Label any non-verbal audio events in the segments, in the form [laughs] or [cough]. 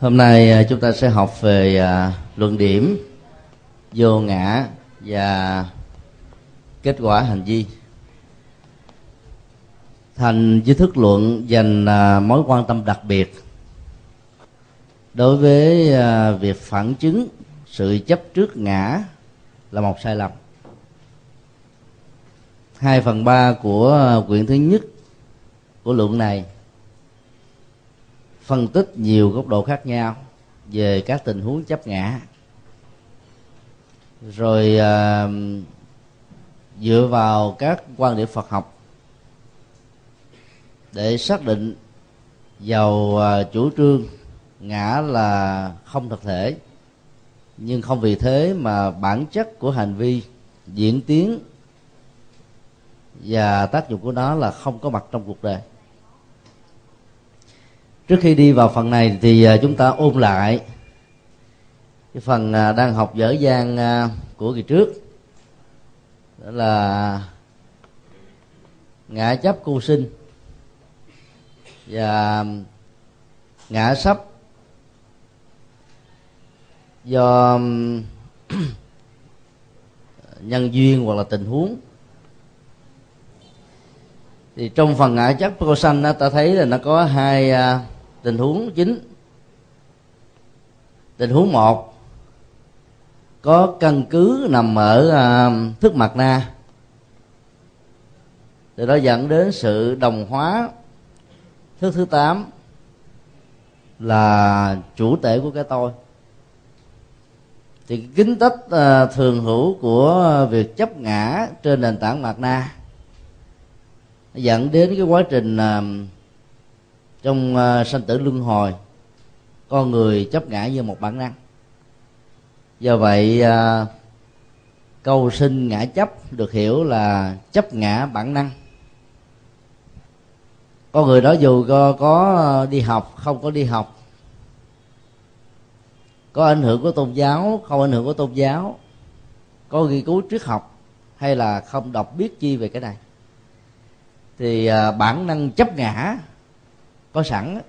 hôm nay à, chúng ta sẽ học về à, luận điểm, vô ngã và kết quả hành vi. Thành với thức luận dành à, mối quan tâm đặc biệt đối với việc phản chứng sự chấp trước ngã là một sai lầm. Hai phần ba của quyển thứ nhất của luận này phân tích nhiều góc độ khác nhau về các tình huống chấp ngã. Rồi à, dựa vào các quan điểm Phật học để xác định vào à, chủ trương ngã là không thực thể nhưng không vì thế mà bản chất của hành vi diễn tiến và tác dụng của nó là không có mặt trong cuộc đời trước khi đi vào phần này thì à, chúng ta ôn lại cái phần à, đang học dở dang à, của kỳ trước. Đó là ngã chấp cu sinh và ngã sắp. Do um, [coughs] nhân duyên hoặc là tình huống. Thì trong phần ngã chấp cô sanh ta thấy là nó có hai tình huống chính. Tình huống một. Có căn cứ nằm ở uh, thức mặt na. Từ đó dẫn đến sự đồng hóa. Thức thứ tám là chủ tể của cái tôi. Thì kính tách uh, thường hữu của việc chấp ngã trên nền tảng mặt na dẫn đến cái quá trình uh, trong uh, sanh tử luân hồi con người chấp ngã như một bản năng. Do vậy uh, câu sinh ngã chấp được hiểu là chấp ngã bản năng. Con người đó dù có, có đi học không có đi học có ảnh hưởng của tôn giáo không ảnh hưởng của tôn giáo có nghiên cứu triết học hay là không đọc biết chi về cái này thì ờ, bản năng chấp ngã có sẵn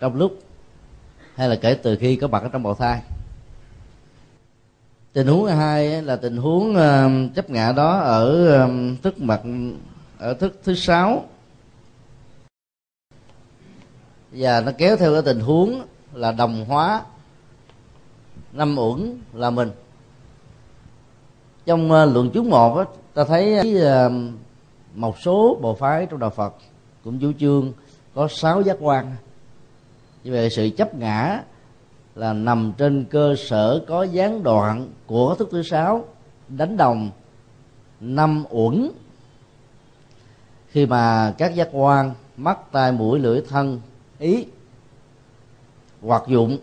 trong lúc, hay là kể từ khi có mặt ở trong bào thai. Tình huống hai là tình huống chấp ngã đó ở thức mặt, ở thức thứ sáu. Và nó kéo theo cái tình huống là đồng hóa, năm uẩn là mình. Trong ờ, luận chúng một ta thấy một số bộ phái trong đạo Phật, cũng chủ trương có sáu giác quan. Như vậy sự chấp ngã là nằm trên cơ sở có gián đoạn của thức thứ sáu, đánh đồng, năm uẩn. Khi mà các giác quan mắt, tai, mũi, lưỡi, thân, ý hoạt dụng,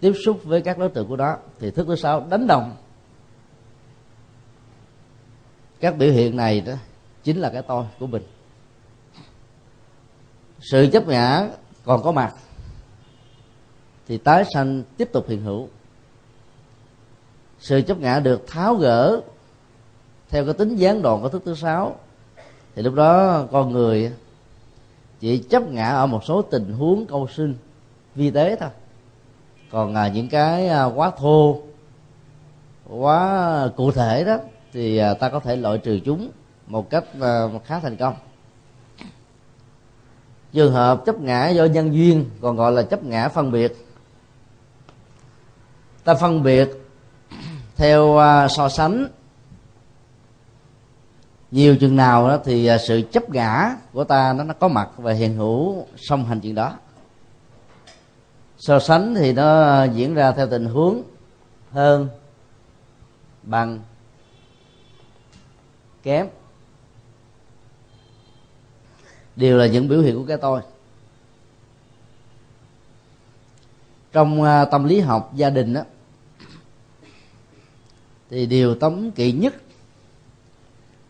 tiếp xúc với các đối tượng của đó, thì thức thứ sáu đánh đồng. Các biểu hiện này đó chính là cái tôi của mình sự chấp ngã còn có mặt thì tái sanh tiếp tục hiện hữu. Sự chấp ngã được tháo gỡ theo cái tính gián đoạn của thức thứ sáu. Thì lúc đó con người chỉ chấp ngã ở một số tình huống câu sinh vi tế thôi. Còn à, những cái à, quá thô quá cụ thể đó thì à, ta có thể loại trừ chúng một cách à, khá thành công trường hợp chấp ngã do nhân duyên còn gọi là chấp ngã phân biệt. Ta phân biệt theo à, so sánh. Nhiều chừng nào đó thì à, sự chấp ngã của ta nó, nó có mặt và hiện hữu song hành chuyện đó. So sánh thì nó diễn ra theo tình huống hơn bằng kém đều là những biểu hiện của cái tôi. Trong à, tâm lý học gia đình đó thì điều tống kỵ nhất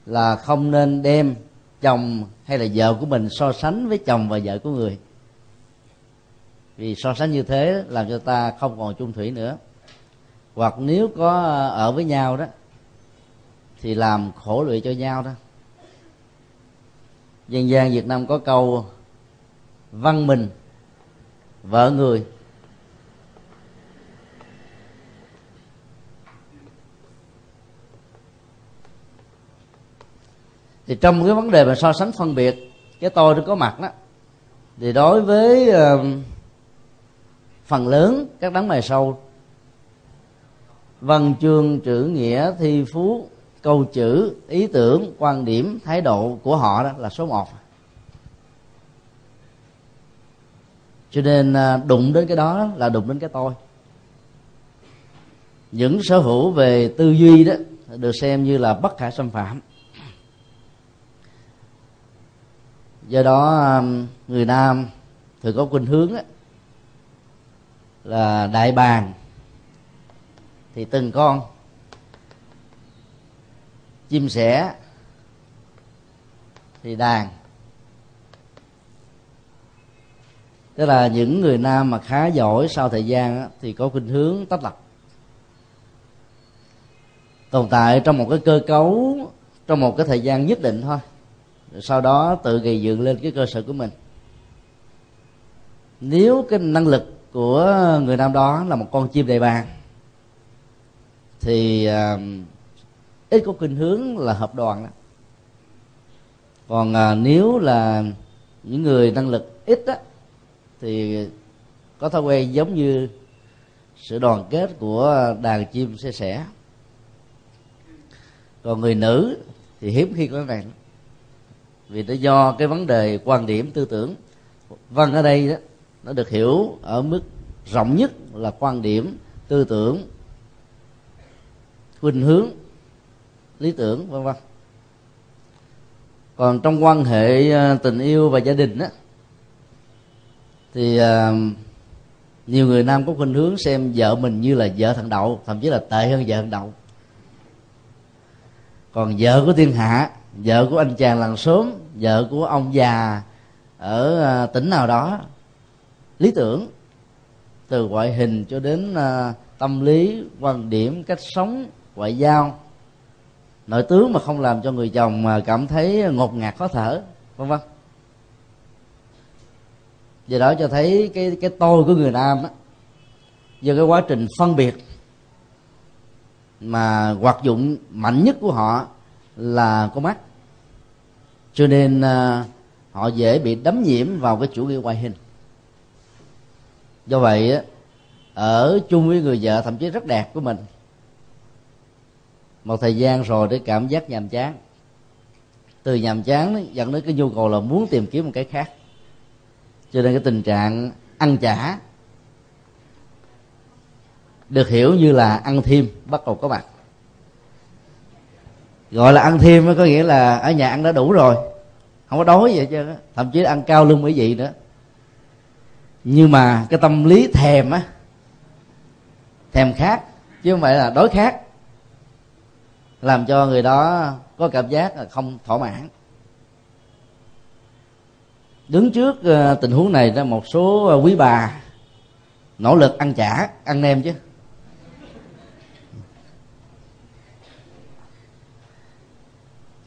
là không nên đem chồng hay là vợ của mình so sánh với chồng và vợ của người. Vì so sánh như thế làm cho ta không còn chung thủy nữa. Hoặc nếu có à, ở với nhau đó, thì làm khổ lụy cho nhau đó dân gian việt nam có câu văn minh vợ người. Thì trong cái vấn đề mà so sánh phân biệt cái tôi nó có mặt đó thì đối với uh, phần lớn các đấng mày sâu văn chương chữ nghĩa thi phú câu chữ ý tưởng quan điểm thái độ của họ đó là số một. Cho nên à, đụng đến cái đó là đụng đến cái tôi. Những sở hữu về tư duy đó được xem như là bất khả xâm phạm. Do đó à, người nam thường có khuynh hướng đó, là đại bàng thì từng con chim sẻ thì đàn. Tức là những người nam mà khá giỏi sau thời gian á, thì có khuynh hướng tách lập. Tồn tại trong một cái cơ cấu trong một cái thời gian nhất định thôi. Sau đó tự gầy dựng lên cái cơ sở của mình. Nếu cái năng lực của người nam đó là một con chim đầy bàn thì uh, ít có khuynh hướng là hợp đoàn đó còn à, nếu là những người năng lực ít á thì có thói quen giống như sự đoàn kết của đàn chim xe sẻ. Còn người nữ thì hiếm khi có cái này. Vì nó do cái vấn đề quan điểm tư tưởng. Văn ở đây đó nó được hiểu ở mức rộng nhất là quan điểm tư tưởng khuynh hướng lý tưởng, vân vân. Còn trong quan hệ à, tình yêu và gia đình á, thì à, nhiều người nam có khuynh hướng xem vợ mình như là vợ thằng đậu, thậm chí là tệ hơn vợ thằng đậu. Còn vợ của thiên hạ, vợ của anh chàng làng sớm vợ của ông già ở à, tỉnh nào đó, lý tưởng, từ ngoại hình cho đến tâm lý, quan điểm, cách sống, ngoại giao nội tướng mà không làm cho người chồng mà cảm thấy ngột ngạt khó thở vân vân. Do đó cho thấy cái cái tôi của người nam á do cái quá trình phân biệt mà hoạt dụng mạnh nhất của họ là con mắt. Cho nên à, họ dễ bị đấm nhiễm vào cái chủ nghĩa ngoại hình. Do vậy ở chung với người vợ thậm chí rất đẹp của mình một thời gian rồi để cảm giác nhàm chán. Từ nhàm chán dẫn đến cái nhu cầu là muốn tìm kiếm một cái khác. Cho nên cái tình trạng ăn chả được hiểu như là ăn thêm, bắt đầu có mặt. Gọi là ăn thêm có nghĩa là ở nhà ăn đã đủ rồi. Không có đói vậy chứ thậm chí ăn cao lương mỹ vị nữa. Nhưng mà cái tâm lý thèm á, thèm khác, chứ không phải là đói khác làm cho người đó có cảm giác là không thỏa mãn. Đứng trước ờ, tình huống này ra một số ờ, quý bà nỗ lực ăn chả ăn nem chứ.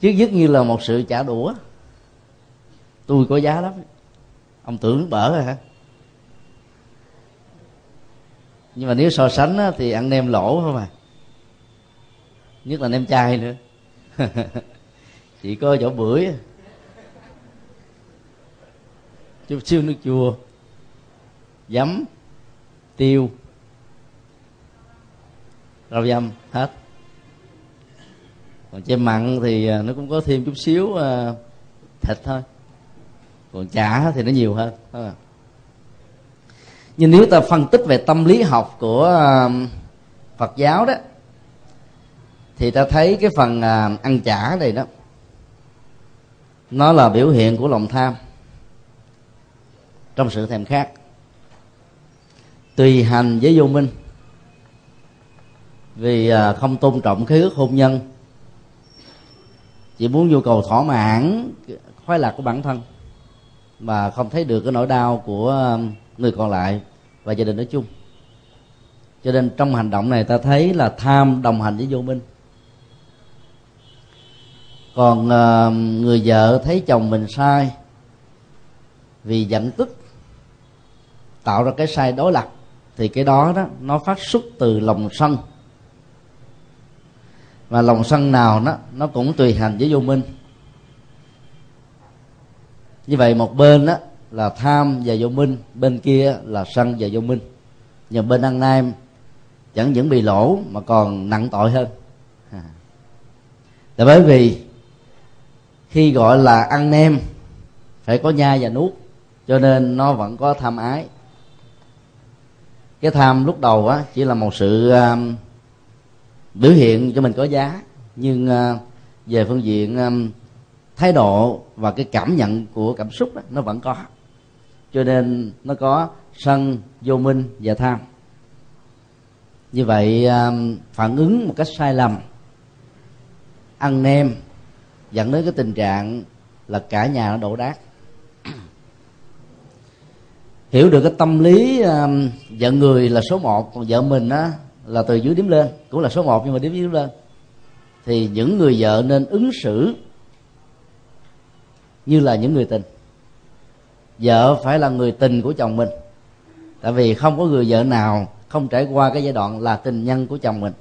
Chứ dứt như là một sự trả đũa. Tôi có giá lắm. Ông tưởng bở rồi hả? Nhưng mà nếu so sánh á, thì ăn nem lỗ không à nhất là nem chai nữa. [laughs] Chỉ có chỗ bưởi chút xíu nước chua. Giấm, tiêu. Rau dăm hết. Còn chè mặn thì à, nó cũng có thêm chút xíu à, thịt thôi. Còn chả thì nó nhiều hơn nhưng nếu ta phân tích về tâm lý học của à, phật giáo đó thì ta thấy cái phần à, ăn chả này đó nó là biểu hiện của lòng tham trong sự thèm khát. Tùy hành với vô minh. Vì à, không tôn trọng khế ước hôn nhân. Chỉ muốn nhu cầu thỏa mãn khoái lạc của bản thân mà không thấy được cái nỗi đau của à, người còn lại và gia đình nói chung. Cho nên trong hành động này ta thấy là tham đồng hành với vô minh còn uh, người vợ thấy chồng mình sai vì giận tức tạo ra cái sai đối lập thì cái đó đó nó phát xuất từ lòng sân. Và lòng sân nào nó nó cũng tùy hành với vô minh. Như vậy một bên đó là tham và vô minh bên kia là sân và vô minh. Nhưng bên ăn nam chẳng những bị lỗ mà còn nặng tội hơn. À. Là bởi vì khi gọi là ăn nem phải có nhai và nuốt cho nên nó vẫn có tham ái. Cái tham lúc đầu á chỉ là một sự um, biểu hiện cho mình có giá nhưng uh, về phương diện um, thái độ và cái cảm nhận của cảm xúc đó, nó vẫn có. Cho nên nó có sân vô minh và tham. Như vậy um, phản ứng một cách sai lầm ăn nem dẫn đến cái tình trạng là cả nhà nó đổ đát. [clears throat] Hiểu được cái tâm lý um, vợ người là số một còn vợ mình á là từ dưới điểm lên cũng là số một nhưng mà điểm dưới lên. Thì những người vợ nên ứng xử như là những người tình. Vợ phải là người tình của chồng mình. Tại vì không có người vợ nào không trải qua cái giai đoạn là tình nhân của chồng mình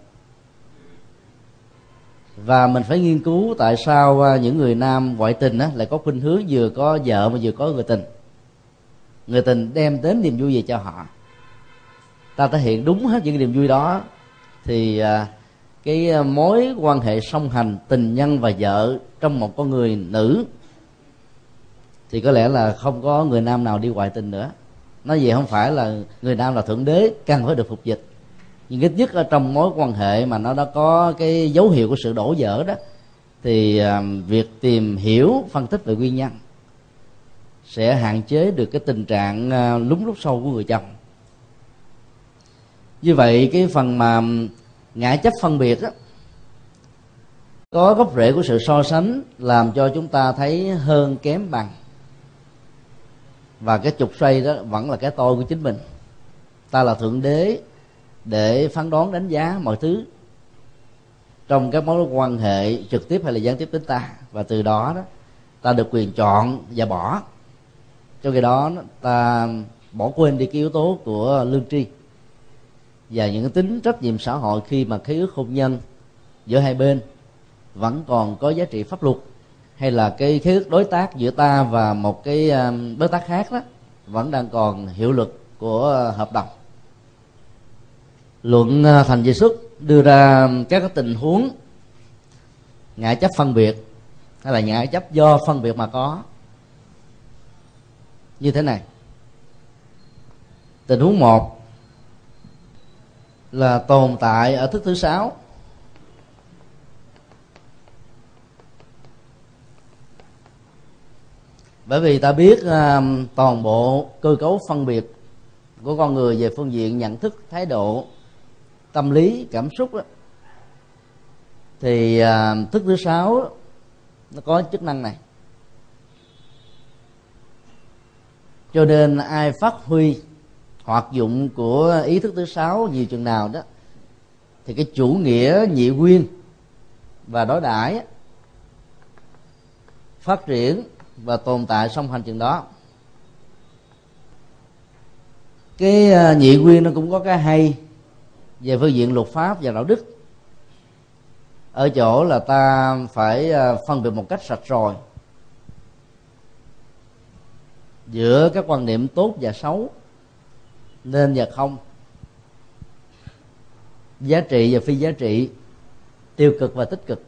và mình phải nghiên cứu tại sao à, những người nam ngoại tình á, lại có khuynh hướng vừa có vợ mà vừa có người tình. Người tình đem đến niềm vui gì cho họ. Ta thể hiện đúng hết những niềm vui đó. Thì à, cái à, mối quan hệ song hành tình nhân và vợ trong một con người nữ thì có lẽ là không có người nam nào đi ngoại tình nữa. Nói vậy không phải là người nam là thượng đế cần phải được phục dịch nhưng ít nhất ở trong mối quan hệ mà nó đã có cái dấu hiệu của sự đổ vỡ đó thì à, việc tìm hiểu phân tích về nguyên nhân sẽ hạn chế được cái tình trạng à, lúng lúc sâu của người chồng. Như vậy cái phần mà ngã chấp phân biệt đó, có gốc rễ của sự so sánh làm cho chúng ta thấy hơn kém bằng. Và cái trục xoay đó vẫn là cái tôi của chính mình. Ta là thượng đế để phán đoán đánh giá mọi thứ trong các mối quan hệ trực tiếp hay là gián tiếp đến ta. Và từ đó đó, ta được quyền chọn và bỏ. Trong khi đó, ta bỏ quên đi cái yếu tố của lương tri và những cái tính trách nhiệm xã hội khi mà khế ước hôn nhân giữa hai bên vẫn còn có giá trị pháp luật hay là cái khế ước đối tác giữa ta và một cái um, đối tác khác đó vẫn đang còn hiệu lực của uh, hợp đồng luận à, thành di xuất đưa ra các tình huống ngại chấp phân biệt hay là ngại chấp do phân biệt mà có. Như thế này. Tình huống một là tồn tại ở thức thứ sáu. Bởi vì ta biết uh, toàn bộ cơ cấu phân biệt của con người về phương diện nhận thức thái độ tâm lý, cảm xúc đó, thì à, thức thứ sáu nó có chức năng này. Cho nên ai phát huy hoạt dụng của ý thức thứ sáu nhiều chừng nào đó, thì cái chủ nghĩa nhị nguyên và đối đãi phát triển và tồn tại song hành chừng đó. Cái à, nhị nguyên nó cũng có cái hay về phương diện luật pháp và đạo đức. Ở chỗ là ta phải à, phân biệt một cách sạch rồi. Giữa các quan niệm tốt và xấu, nên và không. Giá trị và phi giá trị, tiêu cực và tích cực.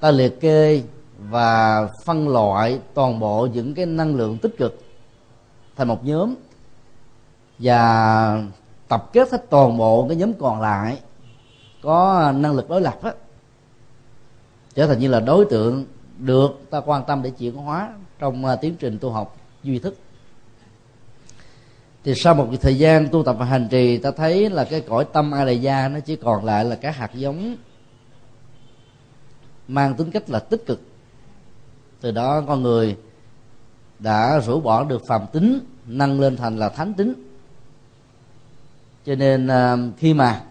Ta liệt kê và phân loại toàn bộ những cái năng lượng tích cực thành một nhóm và tập kết hết toàn bộ cái nhóm còn lại có năng lực đối lập á, trở thành như là đối tượng được ta quan tâm để chuyển hóa trong à, tiến trình tu học duy thức. Thì sau một thời gian tu tập và hành trì, ta thấy là cái cõi tâm a gia nó chỉ còn lại là các hạt giống, mang tính cách là tích cực. Từ đó con người đã rũ bỏ được phàm tính, nâng lên thành là thánh tính cho nên à, khi mà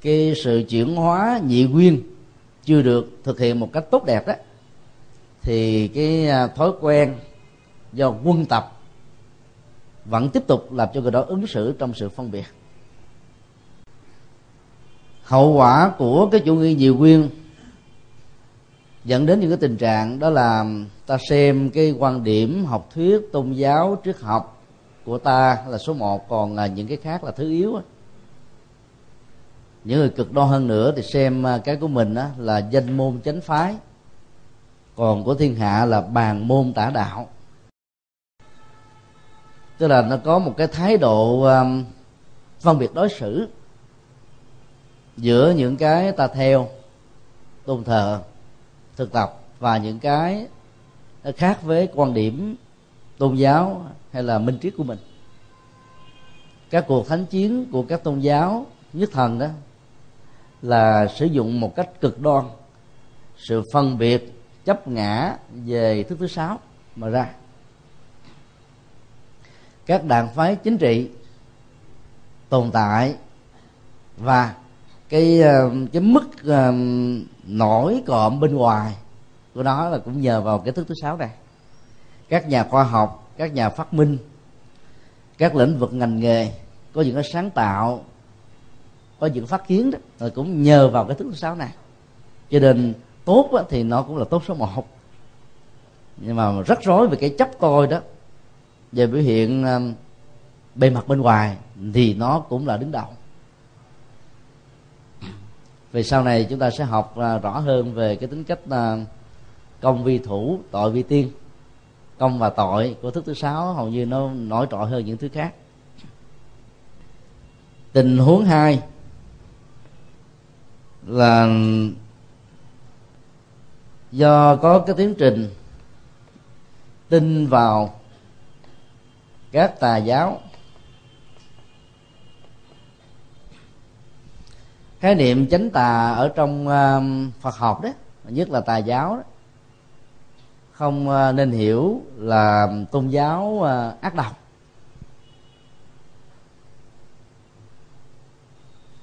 cái sự chuyển hóa nhị nguyên chưa được thực hiện một cách tốt đẹp đó, thì cái à, thói quen do quân tập vẫn tiếp tục làm cho người đó ứng xử trong sự phân biệt. Hậu quả của cái chủ nghĩa nhiều nguyên dẫn đến những cái tình trạng đó là ta xem cái quan điểm học thuyết, tôn giáo, triết học của ta là số một còn là những cái khác là thứ yếu những người cực đoan hơn nữa thì xem à, cái của mình á, là danh môn chánh phái còn của thiên hạ là bàn môn tả đạo. Tức là nó có một cái thái độ um, phân biệt đối xử giữa những cái ta theo tôn thờ thực tập và những cái khác với quan điểm tôn giáo hay là minh triết của mình? Các cuộc thánh chiến của các tôn giáo nhất thần đó là sử dụng một cách cực đoan sự phân biệt chấp ngã về thứ thứ sáu mà ra. Các đảng phái chính trị tồn tại và cái ờ, cái mức uh, nổi cộm bên ngoài của nó là cũng nhờ vào cái thức thứ sáu này. Các nhà khoa học các nhà phát minh các lĩnh vực ngành nghề có những cái sáng tạo có những phát kiến đó rồi cũng nhờ vào cái thứ sáu này. Cho nên tốt đó, thì nó cũng là tốt số một. Nhưng mà rất rối về cái chấp tôi đó về biểu hiện ờ, bề mặt bên ngoài thì nó cũng là đứng đầu. Về sau này chúng ta sẽ học ờ, rõ hơn về cái tính cách ờ, công vi thủ tội vi tiên công và tội của thức thứ sáu, hầu như nó nổi trội hơn những thứ khác. Tình huống hai là do có cái tiến trình tin vào các tà giáo. Khái niệm chánh tà ở trong um, Phật học đó, nhất là tà giáo đó không à, nên hiểu là tôn giáo à, ác độc.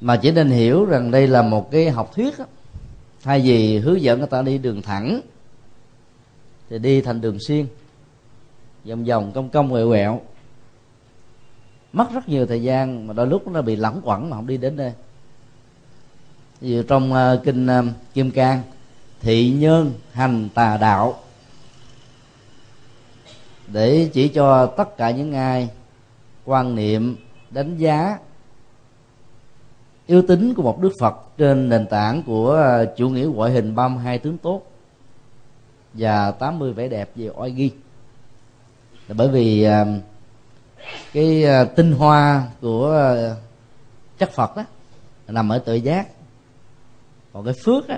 Mà chỉ nên hiểu rằng đây là một cái học thuyết đó. thay vì hướng dẫn người ta đi đường thẳng thì đi thành đường xuyên vòng vòng cong cong quẹo quẹo. Mất rất nhiều thời gian mà đôi lúc nó bị lẳng quẩn mà không đi đến đây. Ví trong uh, kinh uh, kim cang thị nhân hành tà đạo để chỉ cho tất cả những ai quan niệm đánh giá yếu tính của một đức phật trên nền tảng của ờ, chủ nghĩa ngoại hình 32 tướng tốt và 80 vẻ đẹp về oai nghi. là bởi vì ờ, cái ờ, tinh hoa của chất phật đó nằm ở tự giác còn cái phước đó,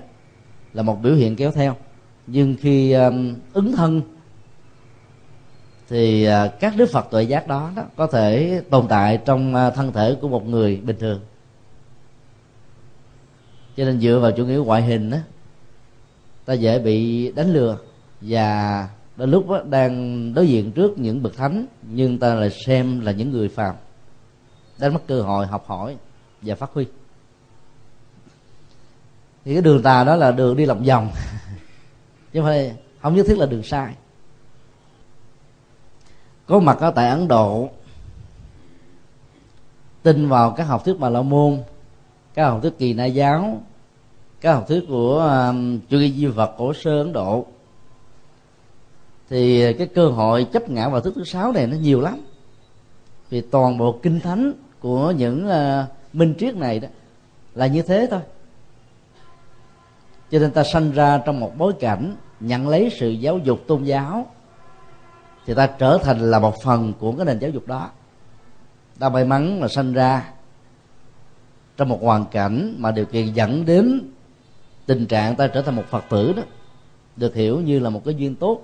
là một biểu hiện kéo theo nhưng khi ứng thân thì à, các đức phật tuệ giác đó, đó có thể tồn tại trong à, thân thể của một người bình thường. Cho nên dựa vào chủ nghĩa ngoại hình đó ta dễ bị đánh lừa và đôi lúc đó, đang đối diện trước những bậc thánh nhưng ta lại xem là những người phàm đánh mất cơ hội học hỏi và phát huy. Thì cái đường tà đó là đường đi lòng vòng. [laughs] Chứ không phải không nhất thiết là đường sai có mặt ở tại ấn độ. Tin vào các học thuyết bà la môn các học thuyết kỳ na giáo các học thuyết của um, chủ nghĩa di vật cổ sơ ấn độ. Thì cái cơ hội chấp ngã vào thức thứ sáu này nó nhiều lắm. Vì toàn bộ kinh thánh của những uh, minh triết này đó là như thế thôi. Cho nên ta sanh ra trong một bối cảnh nhận lấy sự giáo dục tôn giáo thì ta trở thành là một phần của cái nền giáo dục đó. Ta may mắn là sanh ra trong một hoàn cảnh mà điều kiện dẫn đến tình trạng ta trở thành một phật tử đó được hiểu như là một cái duyên tốt.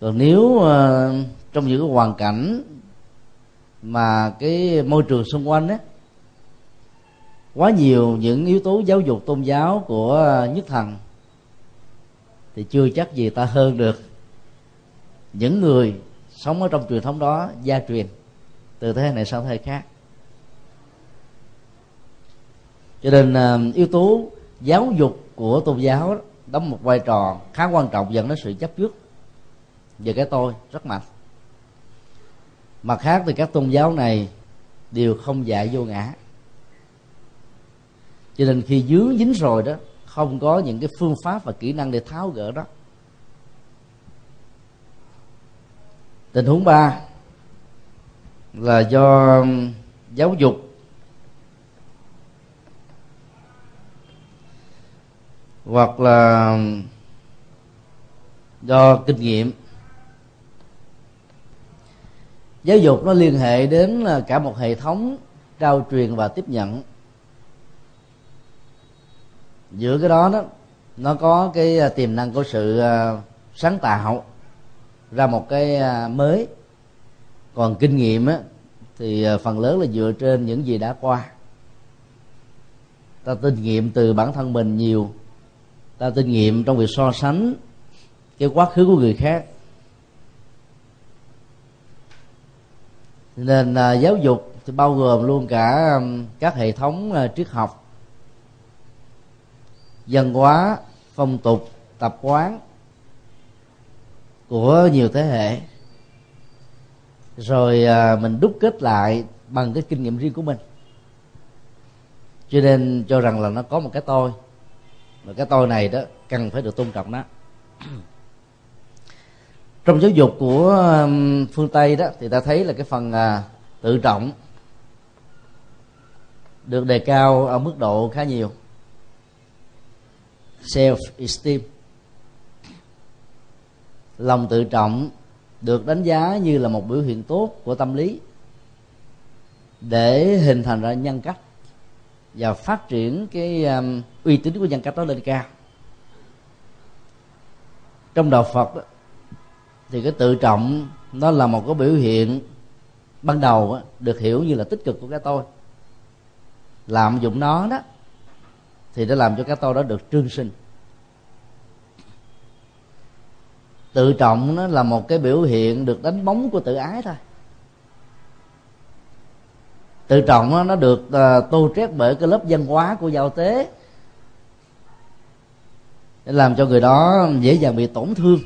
Còn nếu uh, trong những cái hoàn cảnh mà cái môi trường xung quanh á quá nhiều những yếu tố giáo dục tôn giáo của nhất thần thì chưa chắc gì ta hơn được những người sống ở trong truyền thống đó gia truyền từ thế hệ này sang thế hệ khác. Cho nên à, yếu tố giáo dục của tôn giáo đóng một vai trò khá quan trọng dẫn đến sự chấp trước về cái tôi rất mạnh. Mặt khác thì các tôn giáo này đều không dạy vô ngã. Cho nên khi dướng dính rồi đó, không có những cái phương pháp và kỹ năng để tháo gỡ đó tình huống ba là do giáo dục. Hoặc là do kinh nghiệm. Giáo dục nó liên hệ đến cả một hệ thống trao truyền và tiếp nhận. Giữa cái đó đó, nó có cái à, tiềm năng của sự à, sáng tạo ra một cái à, mới. Còn kinh nghiệm á, thì à, phần lớn là dựa trên những gì đã qua. Ta kinh nghiệm từ bản thân mình nhiều. Ta kinh nghiệm trong việc so sánh cái quá khứ của người khác. Nên à, giáo dục thì bao gồm luôn cả à, các hệ thống à, triết học. Văn hóa phong tục tập quán của nhiều thế hệ. Rồi à, mình đúc kết lại bằng cái kinh nghiệm riêng của mình. Cho nên cho rằng là nó có một cái tôi. Và cái tôi này đó cần phải được tôn trọng đó. [clears throat] Trong giáo dục của phương tây đó thì ta thấy là cái phần à, tự trọng được đề cao ở mức độ khá nhiều. Self esteem lòng tự trọng được đánh giá như là một biểu hiện tốt của tâm lý để hình thành ra nhân cách và phát triển cái um, uy tín của nhân cách đó lên cao. Trong đạo Phật đó, thì cái tự trọng nó là một cái biểu hiện ban đầu đó, được hiểu như là tích cực của cái tôi. Làm dụng nó đó thì nó làm cho cái tôi đó được trương sinh. Tự trọng nó là một cái biểu hiện được đánh bóng của tự ái thôi. Tự trọng đó, nó được uh, tô trét bởi cái lớp văn hóa của giao tế. Để làm cho người đó dễ dàng bị tổn thương.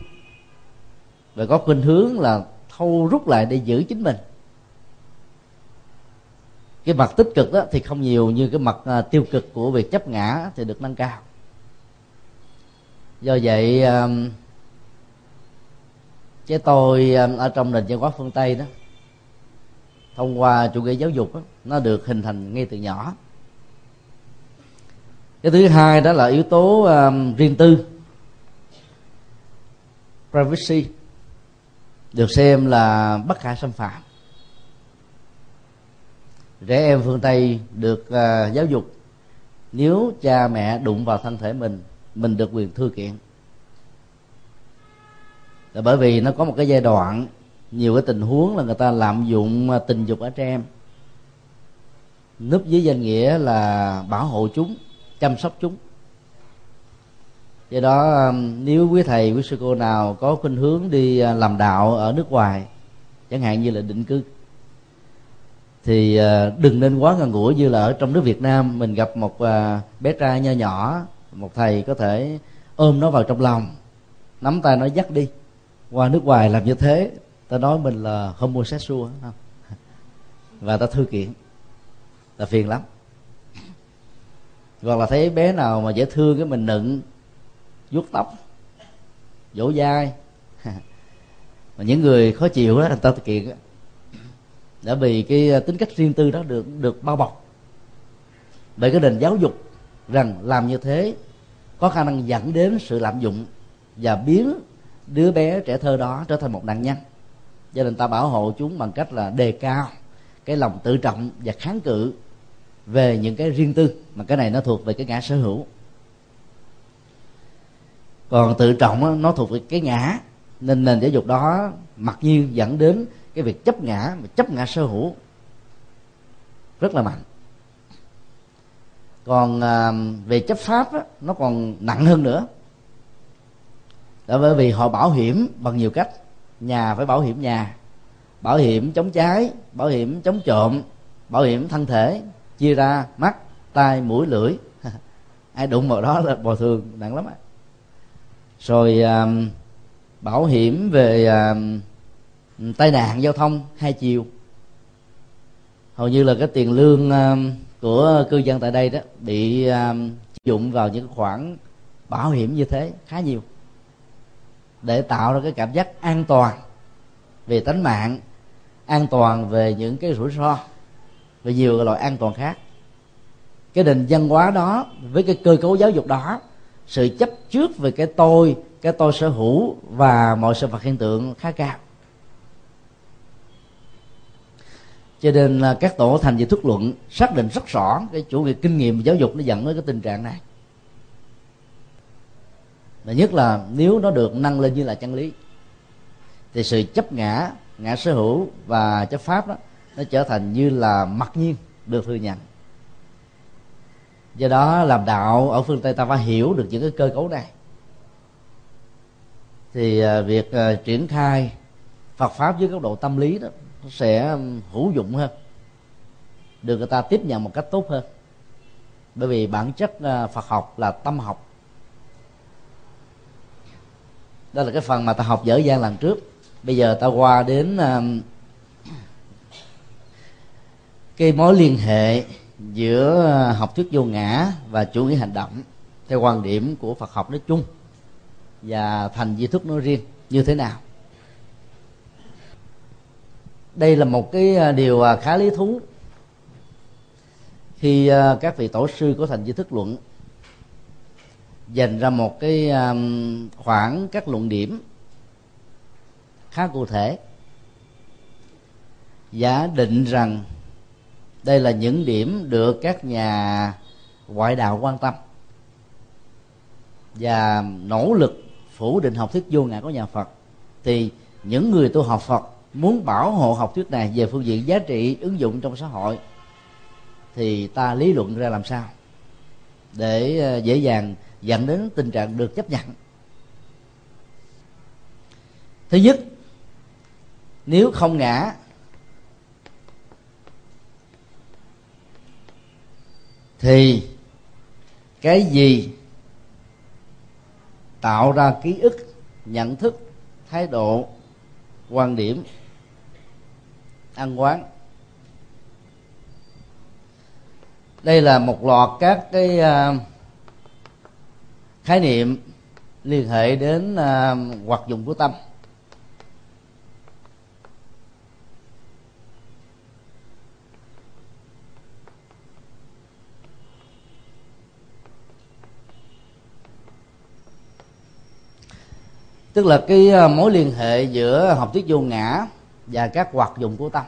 Và có khuynh hướng là thâu rút lại để giữ chính mình. Cái mặt tích cực đó thì không nhiều như cái mặt uh, tiêu cực của việc chấp ngã thì được nâng cao. Do vậy uh, cái tôi ờ, ở trong nền văn hóa phương tây đó thông qua chủ nghĩa giáo dục đó, nó được hình thành ngay từ nhỏ. Cái thứ hai đó là yếu tố um, riêng tư. Privacy được xem là bất khả xâm phạm. Trẻ em phương tây được uh, giáo dục nếu cha mẹ đụng vào thân thể mình mình được quyền thư kiện là bởi vì nó có một cái giai đoạn, nhiều cái tình huống là người ta lạm dụng à, tình dục ở trẻ em. Núp dưới danh nghĩa là bảo hộ chúng, chăm sóc chúng. Do đó à, nếu quý thầy, quý sư cô nào có khuynh hướng đi à, làm đạo ở nước ngoài, chẳng hạn như là định cư, thì đừng nên quá gần gũi như là ở trong nước Việt Nam. Mình gặp một bé trai nho nhỏ, một thầy có thể ôm nó vào trong lòng, nắm tay nó dắt đi qua nước ngoài làm như thế, ta nói mình là homosexual không? Và ta thư kiện. Là phiền lắm. Hoặc là thấy bé nào mà dễ thương cái mình nựng, vuốt tóc dỗ dai [laughs] mà những người khó chịu đó, người ta thực hiện đã vì cái à, tính cách riêng tư đó được được bao bọc. Bởi cái nền giáo dục rằng làm như thế có khả năng dẫn đến sự lạm dụng và biến đứa bé trẻ thơ đó trở thành một nạn nhân. Gia đình ta bảo hộ chúng bằng cách là đề cao cái lòng tự trọng và kháng cự về những cái riêng tư mà cái này nó thuộc về cái ngã sở hữu. Còn tự trọng nó thuộc về cái ngã nên nền giáo dục đó mặc nhiên dẫn đến cái việc chấp ngã mà chấp ngã sở hữu rất là mạnh. Còn à, về chấp pháp đó, nó còn nặng hơn nữa đó bởi vì họ bảo hiểm bằng nhiều cách. Nhà phải bảo hiểm nhà. Bảo hiểm chống cháy bảo hiểm chống trộm bảo hiểm thân thể chia ra mắt tai mũi lưỡi. [laughs] Ai đụng vào đó là bồi thường nặng lắm á. Rồi um, bảo hiểm về à, tai nạn giao thông hai chiều. Hầu như là cái tiền lương à, của cư dân tại đây đó bị à, dụng vào những khoản bảo hiểm như thế khá nhiều để tạo ra cái cảm giác an toàn về tính mạng, an toàn về những cái rủi ro và nhiều loại an toàn khác. Cái nền văn hóa đó với cái cơ cấu giáo dục đó, sự chấp trước về cái tôi cái tôi sở hữu và mọi sự vật hiện tượng khá cao. Cho nên các tổ thành về thuyết luận xác định rất rõ cái chủ nghĩa kinh nghiệm giáo dục nó dẫn đến cái tình trạng này và nhất là nếu nó được nâng lên như là chân lý. Thì sự chấp ngã ngã sở hữu và chấp pháp đó, nó trở thành như là mặc nhiên được thừa nhận. Do đó làm đạo ở phương tây ta phải hiểu được những cái cơ cấu này. Thì à, việc à, triển khai Phật pháp dưới góc độ tâm lý đó, nó sẽ hữu dụng hơn. Được người ta tiếp nhận một cách tốt hơn. Bởi vì bản chất à, Phật học là tâm học. Đó là cái phần mà ta học dở dang lần trước. Bây giờ ta qua đến um, cái mối liên hệ giữa uh, học thuyết vô ngã và chủ nghĩa hành động theo quan điểm của Phật học nói chung và thành di thức nói riêng như thế nào. Đây là một cái uh, điều uh, khá lý thú khi các vị tổ sư của thành di thức luận dành ra một cái um, khoảng các luận điểm khá cụ thể. Giả định rằng đây là những điểm được các nhà ngoại đạo quan tâm và nỗ lực phủ định học thuyết vô ngã của nhà Phật, thì những người tu học Phật muốn bảo hộ học thuyết này về phương diện giá trị ứng dụng trong xã hội thì ta lý luận ra làm sao để ờ, dễ dàng dẫn đến tình trạng được chấp nhận. Thứ nhất nếu không ngã thì cái gì tạo ra ký ức nhận thức thái độ quan điểm ăn quán. Đây là một loạt các cái uh, khái niệm liên hệ đến uh, hoạt dụng của tâm. Tức là cái à, mối liên hệ giữa học thuyết vô ngã và các hoạt dụng của tâm.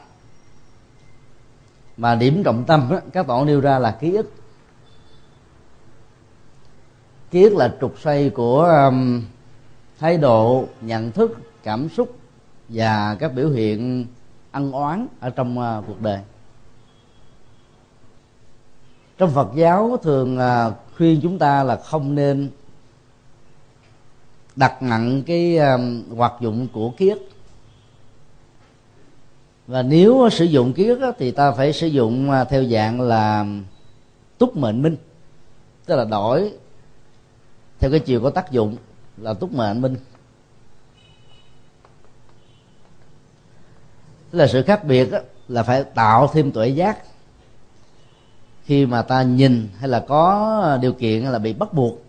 Mà điểm trọng tâm đó, các bạn nêu ra là ký ức kiết là trục xoay của um, thái độ nhận thức cảm xúc và các biểu hiện ân oán ở trong uh, cuộc đời. Trong phật giáo thường uh, khuyên chúng ta là không nên đặt nặng cái um, hoạt dụng của kiết. Và nếu sử dụng kiết thì ta phải sử dụng uh, theo dạng là túc mệnh minh tức là đổi theo cái chiều có tác dụng là túc mệnh minh. Tức là sự khác biệt là phải tạo thêm tuệ giác. Khi mà ta nhìn hay là có điều kiện hay là bị bắt buộc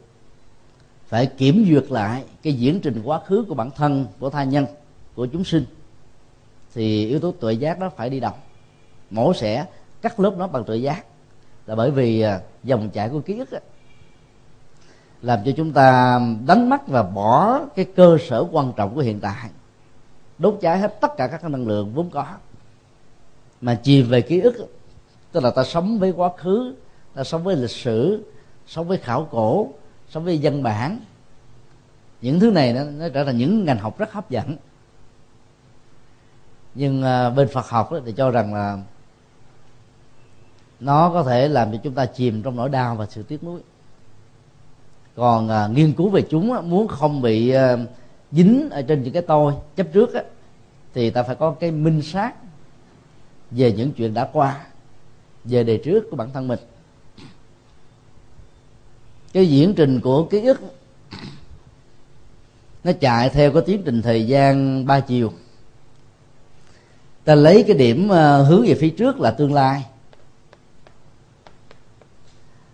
phải kiểm duyệt lại cái diễn trình quá khứ của bản thân của tha nhân của chúng sinh thì yếu tố tuệ giác đó phải đi đồng mổ sẽ cắt lớp nó bằng tuệ giác. Là bởi vì à, dòng chảy của ký ức ấy, làm cho chúng ta đánh mất và bỏ cái cơ sở quan trọng của hiện tại. Đốt cháy hết tất cả các năng lượng vốn có. Mà chìm về ký ức tức là ta sống với quá khứ ta sống với lịch sử sống với khảo cổ sống với dân bản. Những thứ này nó, nó trở thành những ngành học rất hấp dẫn. Nhưng à, bên Phật học thì cho rằng là nó có thể làm cho chúng ta chìm trong nỗi đau và sự tiếc nuối còn uh, nghiên cứu về chúng uh, muốn không bị uh, dính ở trên những cái tôi chấp trước á, thì ta phải có cái minh sát về những chuyện đã qua về đề trước của bản thân mình. Cái diễn trình của ký ức nó chạy theo cái tiến trình thời gian ba chiều. Ta lấy cái điểm à, hướng về phía trước là tương lai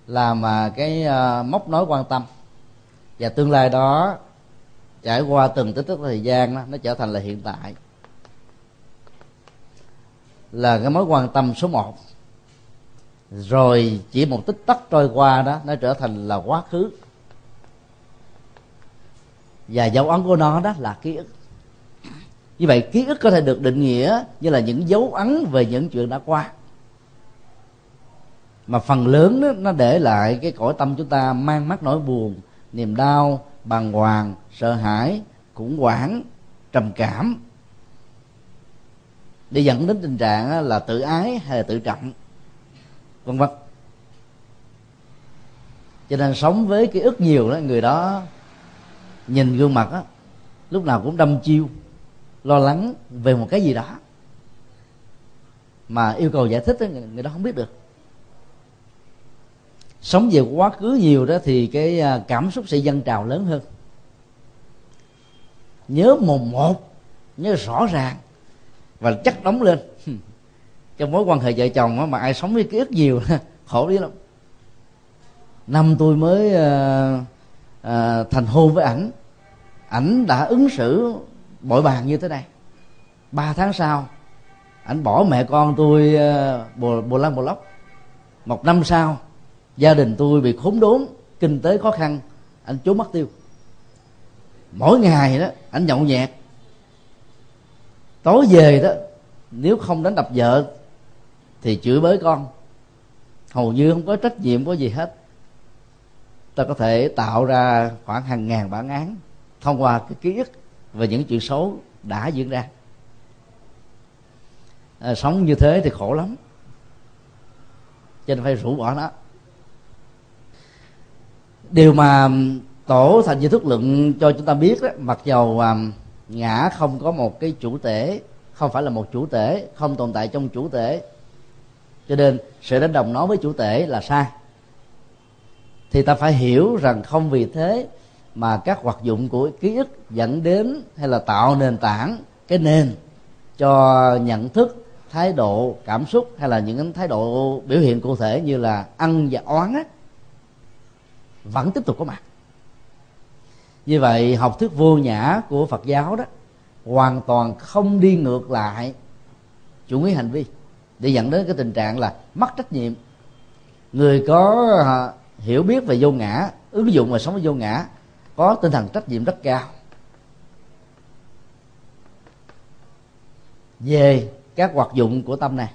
là mà cái móc mốc nối quan tâm. Và tương lai đó trải qua từng tích tắc thời gian đó, nó trở thành là hiện tại. Là cái mối quan tâm số một. Rồi chỉ một tích tắc trôi qua đó nó trở thành là quá khứ. Và dấu ấn của nó đó là ký ức. Như vậy ký ức có thể được định nghĩa như là những dấu ấn về những chuyện đã qua mà phần lớn đó, nó để lại cái cõi tâm chúng ta mang mắc nỗi buồn niềm đau bàng hoàng sợ hãi khủng hoảng trầm cảm. Để dẫn đến tình trạng là tự ái hay là tự trọng. Vân vân. Cho nên sống với cái ức nhiều đó người đó nhìn gương mặt á lúc nào cũng đâm chiêu lo lắng về một cái gì đó mà yêu cầu giải thích đó, người đó không biết được sống về quá khứ nhiều đó thì cái à, cảm xúc sẽ dâng trào lớn hơn. Nhớ mồm một nhớ rõ ràng và chắc đóng lên. Trong mối quan hệ vợ chồng mà ai sống với ký ức nhiều [laughs] khổ đi lắm. Năm tôi mới à, à, thành hôn với ảnh ảnh đã ứng xử bội bàn như thế này. Ba tháng sau ảnh bỏ mẹ con tôi à, bồ bồ lăng bồ lóc. Một năm sau gia đình tôi bị khốn đốn kinh tế khó khăn anh trốn mất tiêu. Mỗi ngày đó anh nhậu nhẹt. Tối về đó nếu không đánh đập vợ thì chửi bới con. Hầu như không có trách nhiệm có gì hết. Ta có thể tạo ra khoảng hàng ngàn bản án thông qua cái ký ức về những chuyện xấu đã diễn ra. À, sống như thế thì khổ lắm. Cho nên phải rũ bỏ nó điều mà tổ thành di thức luận cho chúng ta biết đó, mặc dầu ngã không có một cái chủ thể không phải là một chủ thể không tồn tại trong chủ thể cho nên sự đánh đồng nó với chủ thể là sai. Thì ta phải hiểu rằng không vì thế mà các hoạt dụng của ký ức dẫn đến hay là tạo nền tảng cái nền cho nhận thức thái độ cảm xúc hay là những thái độ biểu hiện cụ thể như là ăn và oán á vẫn tiếp tục có mặt. Như vậy, học thuyết vô nhã của phật giáo đó hoàn toàn không đi ngược lại chủ nghĩa hành vi để dẫn đến cái tình trạng là mất trách nhiệm. Người có à, hiểu biết về vô ngã, ứng dụng và sống với vô ngã, có tinh thần trách nhiệm rất cao. Về các hoạt dụng của tâm này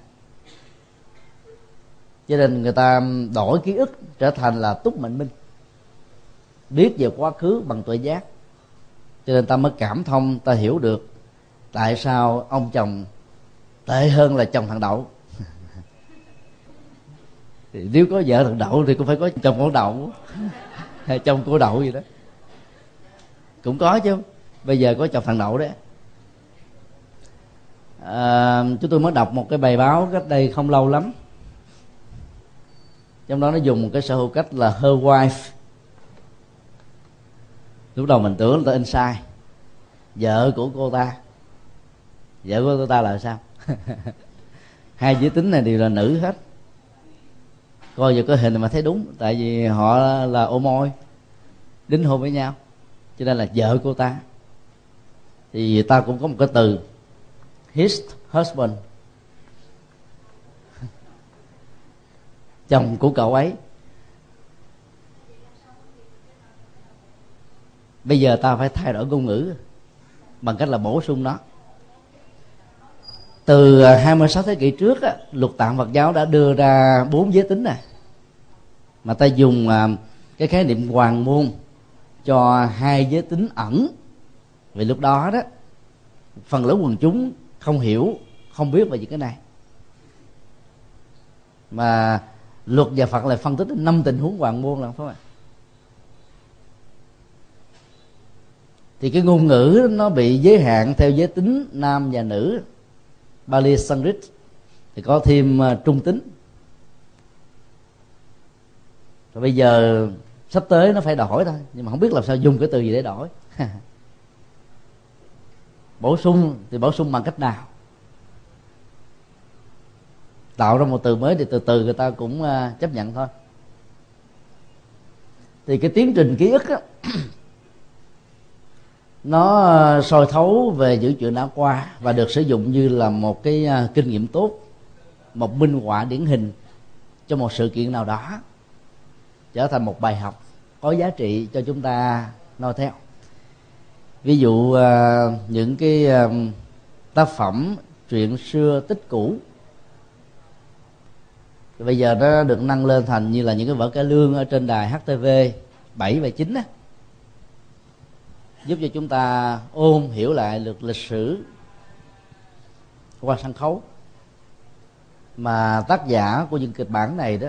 cho nên người ta đổi ký ức trở thành là túc mệnh minh biết về quá khứ bằng tuệ giác. Cho nên ta mới cảm thông ta hiểu được tại sao ông chồng tệ hơn là chồng thằng đậu. [laughs] Thì nếu có vợ thằng đậu thì cũng phải có chồng con đậu hay chồng cô đậu gì đó. Cũng có chứ bây giờ có chồng thằng đậu đấy. À, chúng tôi mới đọc một cái bài báo cách đây không lâu lắm. Trong đó nó dùng một cái sở hữu cách là her wife lúc đầu mình tưởng là in sai vợ của cô ta. Vợ của cô ta là sao? [laughs] Hai giới tính này đều là nữ hết. Coi giờ cái hình mà thấy đúng, tại vì họ là ô môi đính hôn với nhau. Cho nên là vợ cô ta. Thì ta cũng có một cái từ. His husband. [laughs] Chồng của cậu ấy. Bây giờ ta phải thay đổi ngôn ngữ bằng cách là bổ sung nó. Từ à, 26 thế kỷ trước á, luật tạng Phật giáo đã đưa ra bốn giới tính này. Mà ta dùng à, cái khái niệm hoàng môn cho hai giới tính ẩn. Vì lúc đó đó phần lớn quần chúng không hiểu không biết về những cái này. Mà luật và phật lại phân tích năm tình huống hoàng môn là không phải. Thì cái ngôn ngữ nó bị giới hạn theo giới tính nam và nữ. Bali Sanskrit thì có thêm à, trung tính. Rồi bây giờ sắp tới nó phải đổi thôi nhưng mà không biết làm sao dùng cái từ gì để đổi. [laughs] Bổ sung thì bổ sung bằng cách nào? Tạo ra một từ mới thì từ từ người ta cũng à, chấp nhận thôi. Thì cái tiến trình ký ức á, [clears throat] nó ờ, soi thấu về những chuyện đã qua và được sử dụng như là một cái ờ, kinh nghiệm tốt, một minh họa điển hình cho một sự kiện nào đó, trở thành một bài học có giá trị cho chúng ta noi theo. Ví dụ ờ, những cái tác phẩm truyện xưa tích cũ. Bây giờ nó được nâng lên thành như là những cái vở cải lương ở trên đài HTV 7 và 9 á giúp cho chúng ta ôn hiểu lại được lịch sử qua sân khấu. Mà tác giả của những kịch bản này đó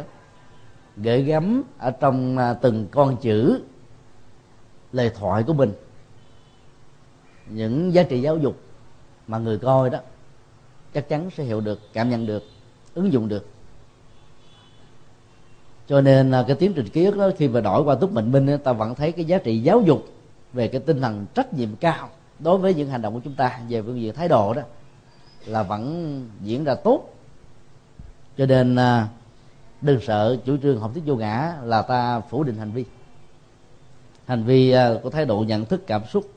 gửi gắm ở trong à, từng con chữ lời thoại của mình. Những giá trị giáo dục mà người coi đó chắc chắn sẽ hiểu được, cảm nhận được, ứng dụng được. Cho nên à, cái tiến trình ký ức đó khi mà đổi qua túc mệnh minh ta vẫn thấy cái giá trị giáo dục về cái tinh thần trách nhiệm cao đối với những hành động của chúng ta, về phương diện thái độ đó, là vẫn diễn ra tốt. Cho nên à, đừng sợ chủ trương học thuyết vô ngã là ta phủ định hành vi. Hành vi à, của thái độ, nhận thức, cảm xúc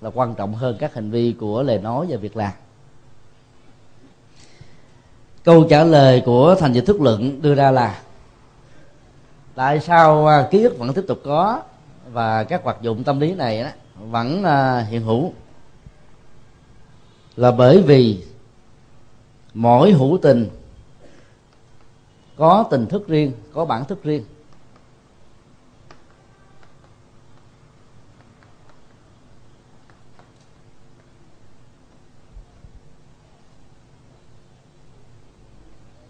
là quan trọng hơn các hành vi của lời nói và việc làm. Câu trả lời của thành dịch thức luận đưa ra là, tại sao à, ký ức vẫn tiếp tục có? Và các hoạt dụng tâm lý này đó, vẫn à, hiện hữu. Là bởi vì mỗi hữu tình có tình thức riêng có bản thức riêng.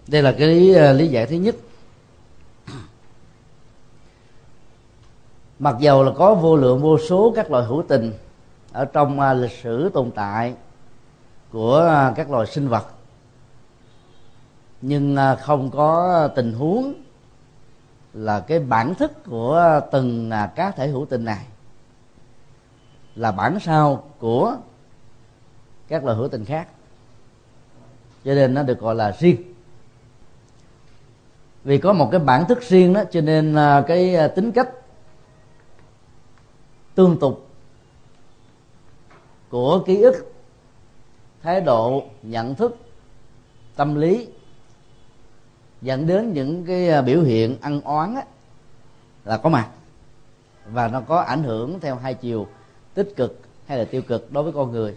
Đây là cái lý, à, lý giải thứ nhất. Mặc dầu là có vô lượng vô số các loài hữu tình ở trong uh, lịch sử tồn tại của uh, các loài sinh vật nhưng uh, không có tình huống là cái bản thức của từng uh, cá thể hữu tình này là bản sao của các loài hữu tình khác. Cho nên nó được gọi là riêng. Vì có một cái bản thức riêng đó cho nên cái tính cách tương tục của ký ức thái độ nhận thức tâm lý dẫn đến những cái à, biểu hiện ăn oán á, là có mặt và nó có ảnh hưởng theo hai chiều tích cực hay là tiêu cực đối với con người.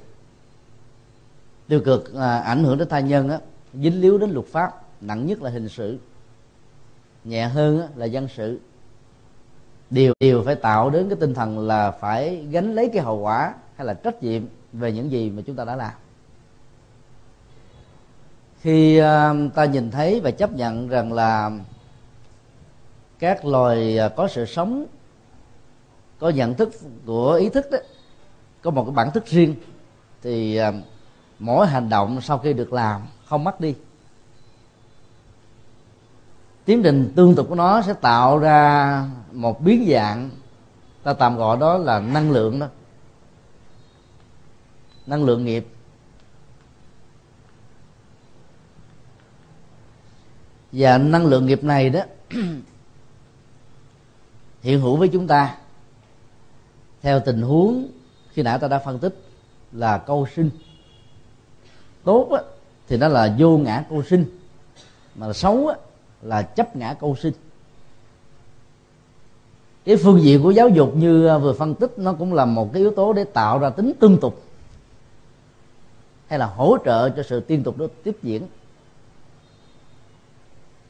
Tiêu cực là ảnh hưởng đến thai nhân á, dính líu đến luật pháp nặng nhất là hình sự nhẹ hơn á, là dân sự đều đều phải tạo đến cái tinh thần là phải gánh lấy cái hậu quả hay là trách nhiệm về những gì mà chúng ta đã làm. Khi uh, ta nhìn thấy và chấp nhận rằng là các loài ờ, có sự sống có nhận thức của ý thức đó có một cái bản thức riêng thì uh, mỗi hành động sau khi được làm không mất đi tiến trình tương tục của nó sẽ tạo ra một biến dạng ta tạm gọi đó là năng lượng đó. Năng lượng nghiệp. Và năng lượng nghiệp này đó [clears throat] hiện hữu với chúng ta theo tình huống khi nãy ta đã phân tích là câu sinh. Tốt á, thì nó là vô ngã câu sinh. Mà là xấu á, là chấp ngã câu sinh. Cái phương diện của giáo dục như à, vừa phân tích, nó cũng là một cái yếu tố để tạo ra tính tương tục hay là hỗ trợ cho sự tiên tục đó tiếp diễn.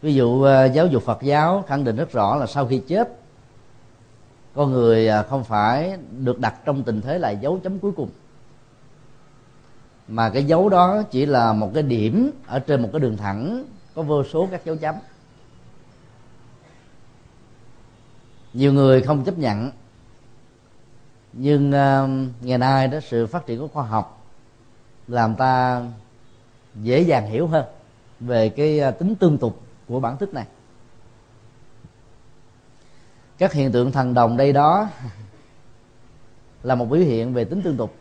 Ví dụ à, giáo dục phật giáo khẳng định rất rõ là sau khi chết, con người à, không phải được đặt trong tình thế là dấu chấm cuối cùng. Mà cái dấu đó chỉ là một cái điểm ở trên một cái đường thẳng, có vô số các dấu chấm. Nhiều người không chấp nhận. Nhưng uh, ngày nay đó sự phát triển của khoa học làm ta dễ dàng hiểu hơn về cái uh, tính tương tục của bản thức này. Các hiện tượng thần đồng đây đó [laughs] là một biểu hiện về tính tương tục.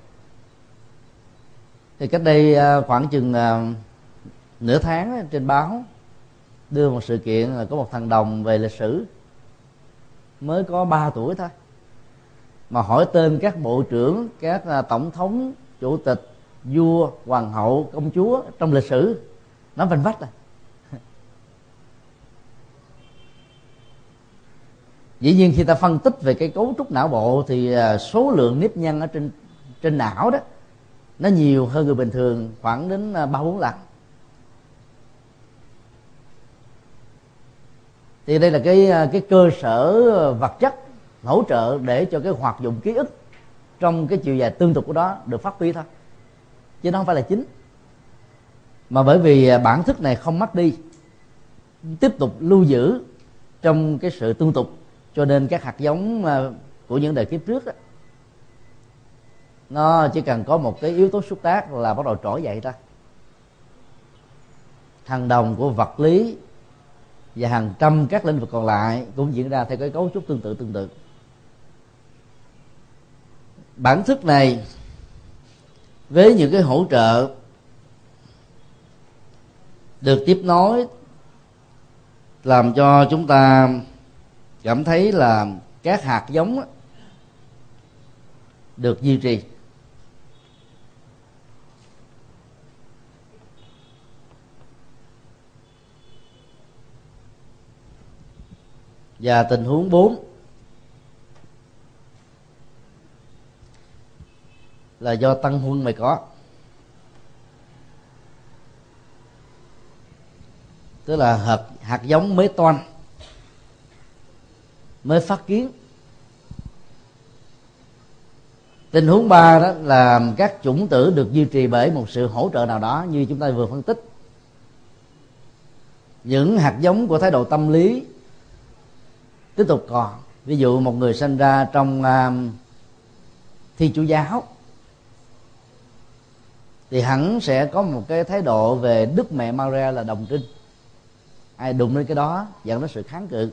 Thì cách đây ờ, khoảng chừng nửa tháng trên báo đưa một sự kiện là có một thằng đồng về lịch sử mới có 3 tuổi thôi. Mà hỏi tên các bộ trưởng, các à, tổng thống, chủ tịch, vua, hoàng hậu, công chúa trong lịch sử, nó vanh vách à. [laughs] Dĩ nhiên khi ta phân tích về cái cấu trúc não bộ thì à, số lượng nếp nhăn ở trên trên não đó, nó nhiều hơn người bình thường khoảng đến à, ba bốn lần. Thì đây là cái à, cái cơ sở ờ, vật chất hỗ trợ để cho cái hoạt dụng ký ức trong cái chiều dài tương tục của đó được phát huy thôi. Chứ nó không phải là chính. Mà bởi vì à, bản thức này không mất đi tiếp tục lưu giữ trong cái sự tương tục cho nên các hạt giống à, của những đời kiếp trước đó, nó chỉ cần có một cái yếu tố xúc tác là bắt đầu trỗi dậy ra. Thằng đồng của vật lý và hàng trăm các lĩnh vực còn lại cũng diễn ra theo cái cấu trúc tương tự tương tự. Bản thức này với những cái hỗ trợ được tiếp nối làm cho chúng ta cảm thấy là các hạt giống được duy trì. Và tình huống 4 là do tăng huân mày có. Tức là hạt hạt giống mới toan, mới phát kiến. Tình huống ba đó là các chủng tử được duy trì bởi một sự hỗ trợ nào đó như chúng ta vừa phân tích. Những hạt giống của thái độ tâm lý tiếp tục còn ví dụ một người sinh ra trong uh, thi chủ giáo thì hẳn sẽ có một cái thái độ về đức mẹ Maria là đồng trinh. Ai đụng đến cái đó dẫn đến sự kháng cự.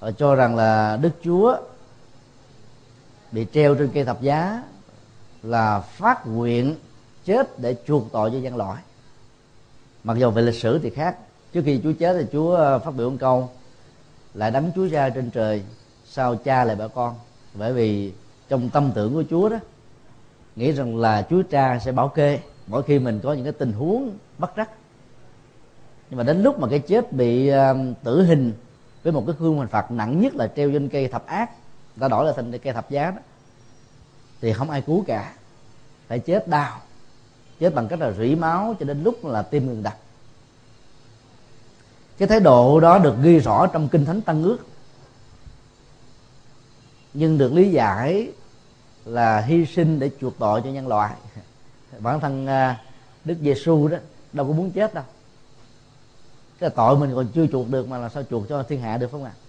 Họ cho rằng là đức chúa bị treo trên cây thập giá là phát nguyện chết để chuộc tội cho dân loại. Mặc dù về lịch sử thì khác. Trước khi chúa chết thì chúa à, phát biểu một câu lại đấng chúa ra trên trời sao cha lại bảo con? Bởi vì trong tâm tưởng của chúa đó nghĩ rằng là chúa cha sẽ bảo kê mỗi khi mình có những cái tình huống bất trắc. Nhưng mà đến lúc mà cái chết bị uh, tử hình với một cái khuôn hình phạt nặng nhất là treo trên cây thập ác ta đổi là thành cây thập giá đó thì không ai cứu cả. Phải chết đau chết bằng cách là rỉ máu cho đến lúc là tim ngừng đập cái thái độ đó được ghi rõ trong kinh thánh tăng ước. Nhưng được lý giải là hy sinh để chuộc tội cho nhân loại. Bản thân à, đức giêsu đó đâu có muốn chết đâu. Cái tội mình còn chưa chuộc được mà là sao chuộc cho thiên hạ được không ạ à?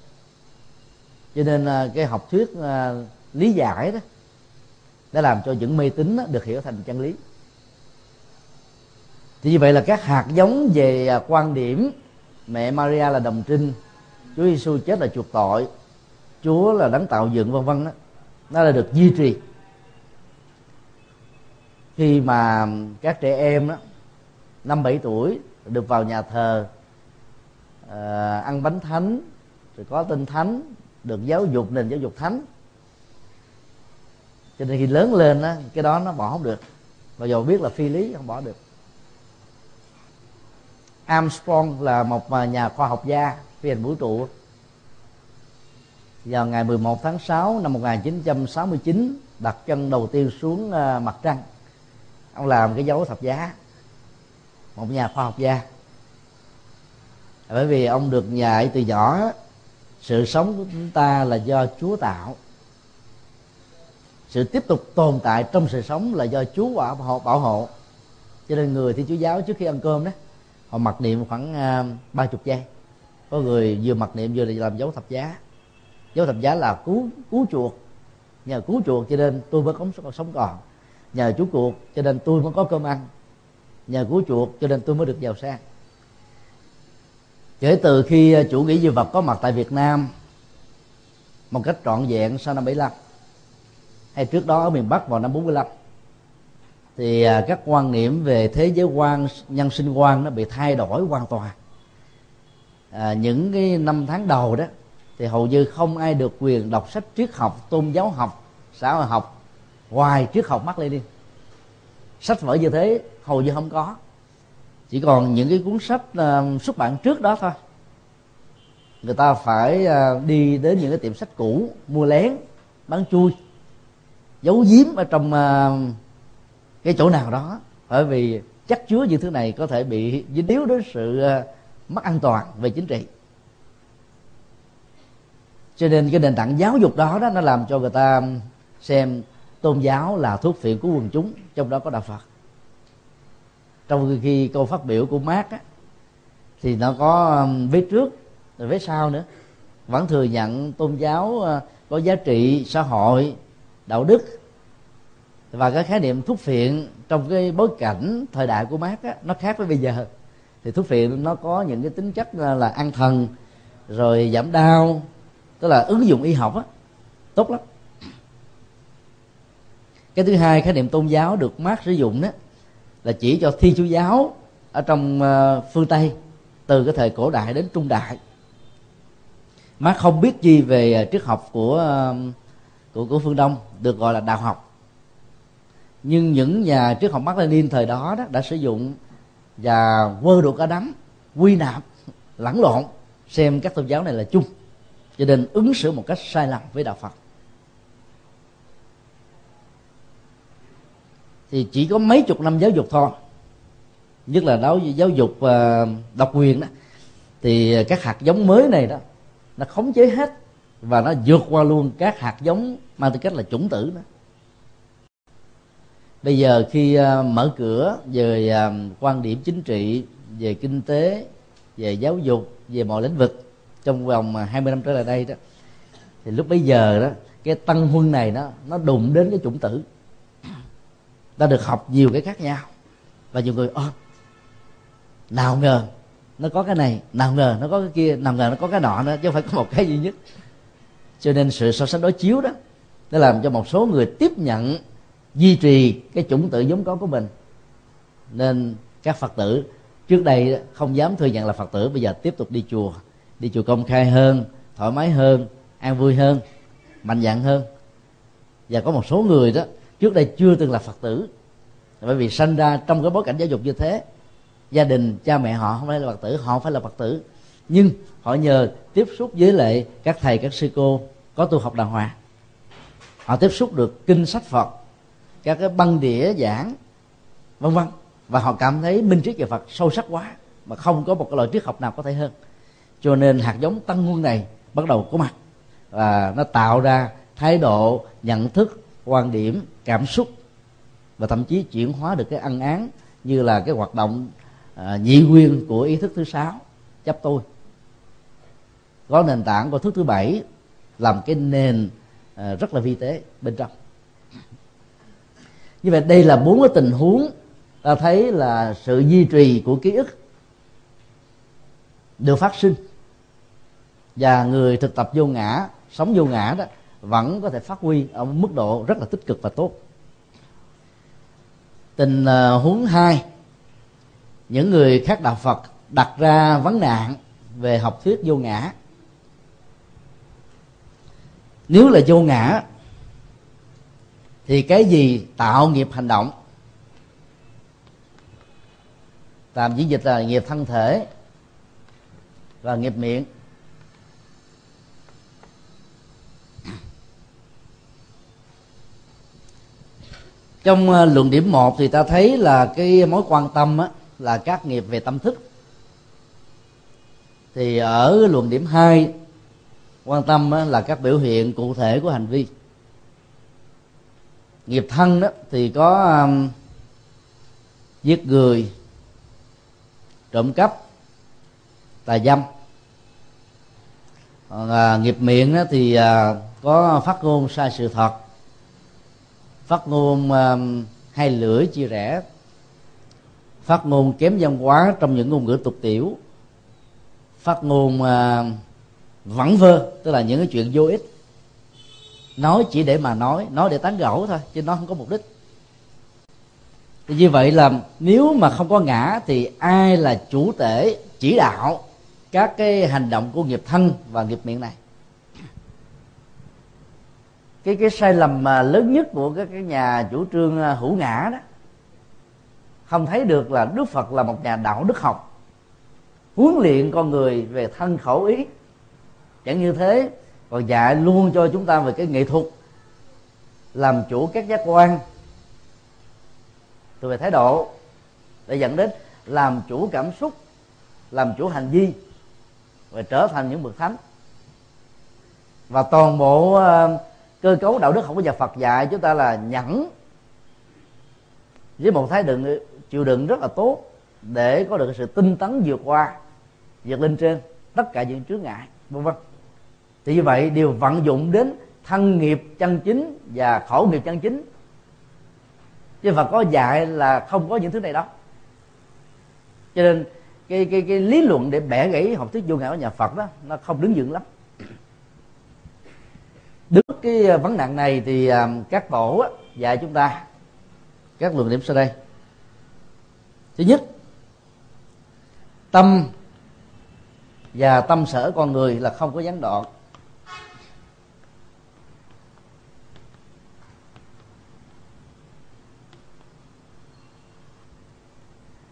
cho nên à, cái học thuyết à, lý giải đó đã làm cho những mê tín được hiểu thành chân lý. Thì như vậy là các hạt giống về quan điểm mẹ Maria là đồng trinh. Chúa Giêsu chết là chuộc tội. Chúa là đấng tạo dựng vân vân đó nó là được duy trì. Khi mà các trẻ em đó năm bảy tuổi được vào nhà thờ ờ, ăn bánh thánh rồi có tinh thánh được giáo dục nền giáo dục thánh. Cho nên khi lớn lên đó, cái đó nó bỏ không được. Và dù biết là phi lý không bỏ được. Armstrong là một nhà khoa học gia, phi hành vũ trụ. Vào ngày 11 tháng 6 năm 1969 đặt chân đầu tiên xuống ờ, mặt trăng. Ông làm cái dấu thập giá, một nhà khoa học gia. Bởi vì ông được dạy từ nhỏ, sự sống của chúng ta là do chúa tạo. Sự tiếp tục tồn tại trong sự sống là do chúa bảo hộ bảo hộ. Cho nên người thì chúa giáo trước khi ăn cơm đó họ mặc niệm khoảng à, ba chục giây. Có người vừa mặc niệm vừa làm dấu thập giá. Dấu thập giá là cứu cứu chuột, nhờ cứu chuột cho nên tôi mới có sống còn nhờ chú chuột cho nên tôi mới có cơm ăn. Nhờ cứu chuột cho nên tôi mới được giàu sang. Kể từ khi à, chủ nghĩa duy vật có mặt tại Việt Nam một cách trọn vẹn sau năm 75 hay trước đó ở miền Bắc vào năm 45 thì à, các quan niệm về thế giới quan nhân sinh quan nó bị thay đổi hoàn toàn. À, những cái năm tháng đầu đó thì hầu như không ai được quyền đọc sách triết học tôn giáo học xã hội học ngoài triết học mắc lên đi sách vở như thế hầu như không có. Chỉ còn những cái cuốn sách uh, xuất bản trước đó thôi. Người ta phải uh, đi đến những cái tiệm sách cũ mua lén bán chui giấu giếm ở trong uh, cái chỗ nào đó. Bởi vì chắc chứa những thứ này có thể bị dính yếu đến sự ờ, mất an toàn về chính trị. Cho nên cái nền tảng giáo dục đó đó nó làm cho người ta xem tôn giáo là thuốc phiện của quần chúng trong đó có đạo phật. Trong khi câu phát biểu của Mark á, thì nó có um, vế trước rồi vế sau nữa. Vẫn thừa nhận tôn giáo ờ, có giá trị xã hội đạo đức và cái khái niệm thuốc phiện trong cái bối cảnh thời đại của Mark á, nó khác với bây giờ. Thì thuốc phiện nó có những cái tính chất là, là an thần rồi giảm đau tức là ứng dụng y học á tốt lắm. Cái thứ hai khái niệm tôn giáo được Mark sử dụng đó là chỉ cho thiên chúa giáo ở trong ờ, phương tây từ cái thời cổ đại đến trung đại. Má không biết gì về ờ, triết học của ờ, của của phương đông được gọi là đạo học nhưng những nhà triết học Mác Lênin thời đó, đó đã sử dụng và quơ đồ cả đám quy nạp lẫn lộn xem các tôn giáo này là chung cho nên ứng xử một cách sai lầm với đạo Phật. Thì chỉ có mấy chục năm giáo dục thôi nhất là giáo giáo dục ờ, độc quyền đó thì các hạt giống mới này đó nó khống chế hết và nó vượt qua luôn các hạt giống mang tư cách là chủng tử đó bây giờ khi ờ, mở cửa về ờ, quan điểm chính trị, về kinh tế, về giáo dục, về mọi lĩnh vực trong vòng ờ, 20 năm trở lại đây đó, thì lúc bấy giờ đó, cái tăng huân này nó nó đụng đến cái chủng tử. Ta được học nhiều cái khác nhau. Và nhiều người, ơ, nào ngờ, nó có cái này, nào ngờ nó có cái kia, nào ngờ nó có cái nọ nữa, chứ không phải có một cái duy nhất. Cho nên sự so sánh đối chiếu đó, nó làm cho một số người tiếp nhận duy trì cái chủng tự giống có của mình. Nên các phật tử trước đây không dám thừa nhận là phật tử, bây giờ tiếp tục đi chùa đi chùa công khai hơn, thoải mái hơn, an vui hơn, mạnh dạn hơn. Và có một số người đó, trước đây chưa từng là phật tử, bởi vì sanh ra trong cái bối cảnh giáo dục như thế, gia đình, cha mẹ họ không phải là phật tử, họ phải là phật tử. Nhưng họ nhờ tiếp xúc với lại các thầy, các sư cô có tu học đàng hoàng. Họ tiếp xúc được kinh sách phật các cái băng đĩa giảng vân vân. Và họ cảm thấy minh triết về phật sâu sắc quá mà không có một cái loại triết học nào có thể hơn. Cho nên hạt giống tăng nguồn này bắt đầu có mặt. Và nó tạo ra thái độ nhận thức quan điểm cảm xúc và thậm chí chuyển hóa được cái ăn án như là cái hoạt động à, nhị nguyên của ý thức thứ sáu chấp tôi. Có nền tảng của thức thứ bảy làm cái nền à, rất là vi tế bên trong như vậy đây là bốn cái tình huống ta thấy là sự duy trì của ký ức được phát sinh. Và người thực tập vô ngã, sống vô ngã đó, vẫn có thể phát huy ở mức độ rất là tích cực và tốt. Tình ờ, huống hai, những người khác đạo phật đặt ra vấn nạn về học thuyết vô ngã. Nếu là vô ngã thì cái gì tạo nghiệp hành động? Tạm diễn dịch là nghiệp thân thể và nghiệp miệng. Trong ờ, luận điểm một thì ta thấy là cái mối quan tâm á, là các nghiệp về tâm thức. Thì ở luận điểm 2 quan tâm á, là các biểu hiện cụ thể của hành vi nghiệp thân đó thì có um, giết người trộm cắp tà dâm. Còn à, nghiệp miệng đó thì à, có phát ngôn sai sự thật. Phát ngôn à, hai lưỡi chia rẽ. Phát ngôn kém văn hóa trong những ngôn ngữ tục tiểu. Phát ngôn à, vẳng vơ tức là những cái chuyện vô ích nói chỉ để mà nói nói để tán gẫu thôi, chứ nó không có mục đích. Thì như vậy là nếu mà không có ngã thì ai là chủ thể chỉ đạo các cái hành động của nghiệp thân và nghiệp miệng này? Cái cái sai lầm mà lớn nhất của các cái nhà chủ trương à, hữu ngã đó, không thấy được là đức phật là một nhà đạo đức học, huấn luyện con người về thân khẩu ý. Chẳng như thế còn dạy luôn cho chúng ta về cái nghệ thuật, làm chủ các giác quan. Từ về thái độ, để dẫn đến làm chủ cảm xúc, làm chủ hành vi, và trở thành những bậc thánh. Và toàn bộ ờ, cơ cấu đạo đức không có nhà Phật dạy chúng ta là nhẫn với một thái độ chịu đựng rất là tốt để có được sự tinh tấn vượt qua, vượt lên trên tất cả những chướng ngại, vân vân thì như vậy đều vận dụng đến thân nghiệp chân chính và khổ nghiệp chân chính. Chứ Phật có dạy là không có những thứ này đâu. Cho nên, cái cái cái lý luận để bẻ gãy học thuyết vô ngã của nhà Phật đó, nó không đứng vững lắm. Đứng cái à, vấn nạn này thì à, các tổ dạy chúng ta các luận điểm sau đây. Thứ nhất, tâm và tâm sở con người là không có gián đoạn.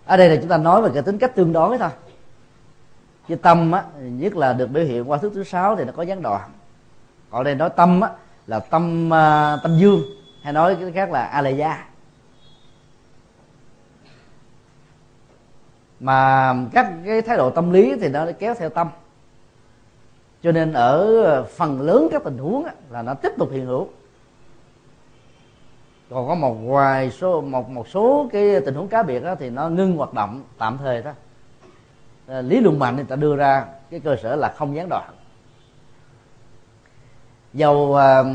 Ở đây là chúng ta nói về cái tính cách tương đối thôi. Chứ tâm á nhất là được biểu hiện qua thứ thứ sáu thì nó có gián đoạn. Còn đây nói tâm á là tâm uh, tâm dương hay nói cái khác là a mà các cái thái độ tâm lý thì nó kéo theo tâm. Cho nên ở phần lớn các tình huống là nó tiếp tục hiện hữu còn có một vài số một một số cái tình huống cá biệt đó, thì nó ngưng hoạt động tạm thời thôi. Ờ, lý luận mạnh người ta đưa ra cái cơ sở là không gián đoạn. Dầu ờ,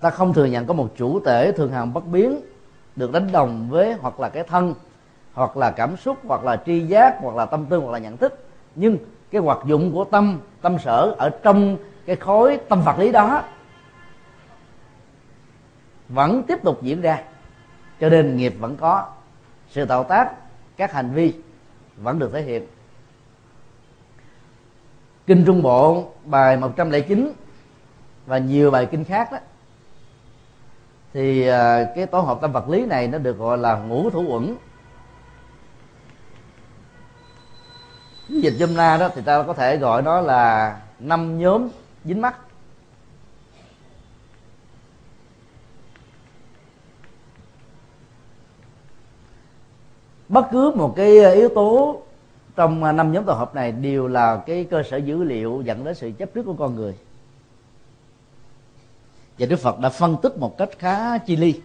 ta không thừa nhận có một chủ thể thường hằng bất biến được đánh đồng với hoặc là cái thân hoặc là cảm xúc hoặc là tri giác hoặc là tâm tư hoặc là nhận thức. Nhưng cái hoạt dụng của tâm tâm sở ở trong cái khối tâm vật lý đó vẫn tiếp tục diễn ra. Cho nên nghiệp vẫn có, sự tạo tác, các hành vi vẫn được thể hiện. Kinh trung bộ, bài 109 và nhiều bài kinh khác đó, thì à, cái tổ hợp tâm vật lý này nó được gọi là ngũ thủ uẩn. Dịch dâm la đó thì ta có thể gọi nó là năm nhóm dính mắt. Bất cứ một cái ờ, yếu tố trong ờ, năm nhóm tổ hợp này đều là cái cơ sở dữ liệu dẫn đến sự chấp trước của con người. Và Đức Phật đã phân tích một cách khá chi ly,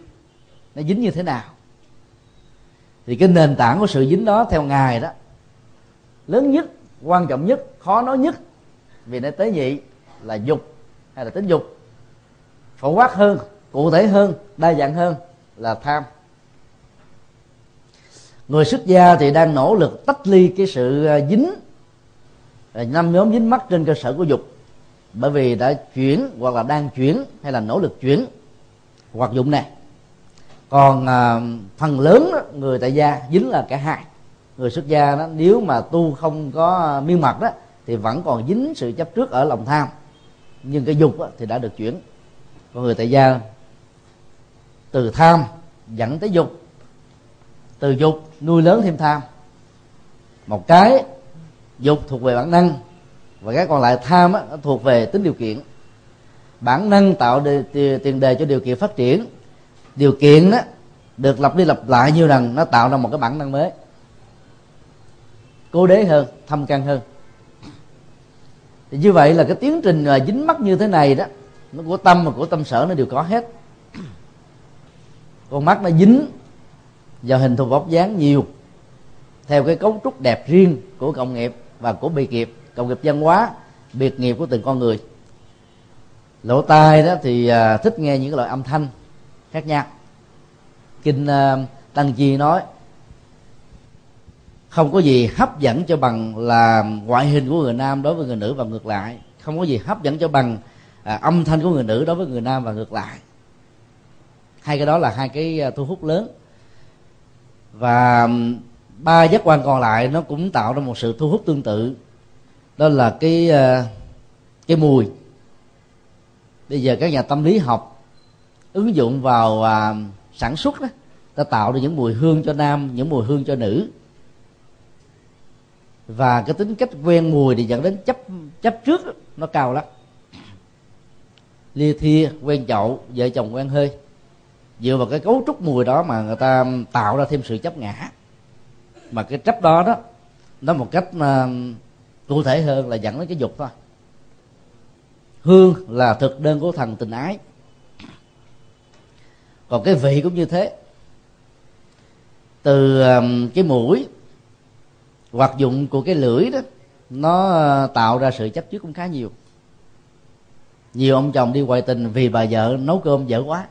nó dính như thế nào. Thì cái nền tảng của sự dính đó theo ngài đó, lớn nhất, quan trọng nhất, khó nói nhất, vì nó tế nhị là dục hay là tính dục. Phổ quát hơn, cụ thể hơn, đa dạng hơn là tham người xuất gia thì đang nỗ lực tách ly cái sự à, dính à, năm nhóm dính mắt trên cơ sở của dục. Bởi vì đã chuyển hoặc là đang chuyển hay là nỗ lực chuyển hoạt dụng này. Còn à, phần lớn đó, người tại gia dính là cả hai. Người xuất gia đó nếu mà tu không có miên mật đó thì vẫn còn dính sự chấp trước ở lòng tham. Nhưng cái dục đó, thì đã được chuyển. Còn người tại gia từ tham dẫn tới dục từ dục nuôi lớn thêm tham. Một cái dục thuộc về bản năng và cái còn lại tham á, nó thuộc về tính điều kiện. Bản năng tạo đề, tiền đề cho điều kiện phát triển. Điều kiện đó được lặp đi lặp lại nhiều lần nó tạo ra một cái bản năng mới. Cố đế hơn thâm căn hơn. Thì như vậy là cái tiến trình à, dính mắc như thế này đó nó của tâm và của tâm sở nó đều có hết. Con mắt nó dính và hình thù vóc dáng nhiều. Theo cái cấu trúc đẹp riêng của cộng nghiệp và của biệt nghiệp cộng nghiệp văn hóa biệt nghiệp của từng con người. Lỗ tai đó thì à, thích nghe những loại âm thanh khác nhau. Kinh à, tăng chi nói không có gì hấp dẫn cho bằng là ngoại hình của người nam đối với người nữ và ngược lại. Không có gì hấp dẫn cho bằng à, âm thanh của người nữ đối với người nam và ngược lại. Hai cái đó là hai cái à, thu hút lớn và ba giác quan còn lại nó cũng tạo ra một sự thu hút tương tự. Đó là cái ờ, cái mùi. Bây giờ các nhà tâm lý học ứng dụng vào à, sản xuất đó ta tạo ra những mùi hương cho nam những mùi hương cho nữ. Và cái tính cách quen mùi thì dẫn đến chấp chấp trước nó cao lắm. Lia thia quen chậu vợ chồng quen hơi dựa vào cái cấu trúc mùi đó mà người ta tạo ra thêm sự chấp ngã. Mà cái chấp đó đó nó một cách uh, cụ thể hơn là dẫn đến cái dục thôi. Hương là thực đơn của thần tình ái. Còn cái vị cũng như thế. Từ ờ, cái mũi hoạt dụng của cái lưỡi đó nó uh, tạo ra sự chấp trước cũng khá nhiều. Nhiều ông chồng đi ngoại tình vì bà vợ nấu cơm dở quá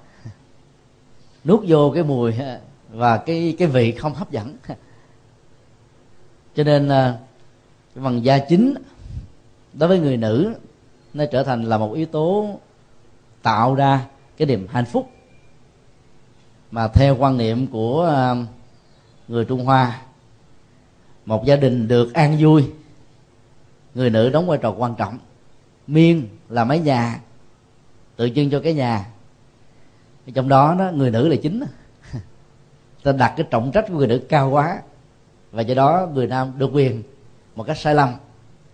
nuốt vô cái mùi và cái cái vị không hấp dẫn. Cho nên à, cái phần da chính đối với người nữ, nó trở thành là một yếu tố tạo ra cái niềm hạnh phúc. Mà theo quan niệm của à, người trung hoa, một gia đình được an vui, người nữ đóng vai trò quan trọng. Miên là mái nhà tự trưng cho cái nhà trong đó đó, người nữ là chính ta đặt cái trọng trách của người nữ cao quá. Và do đó người nam được quyền một cách sai lầm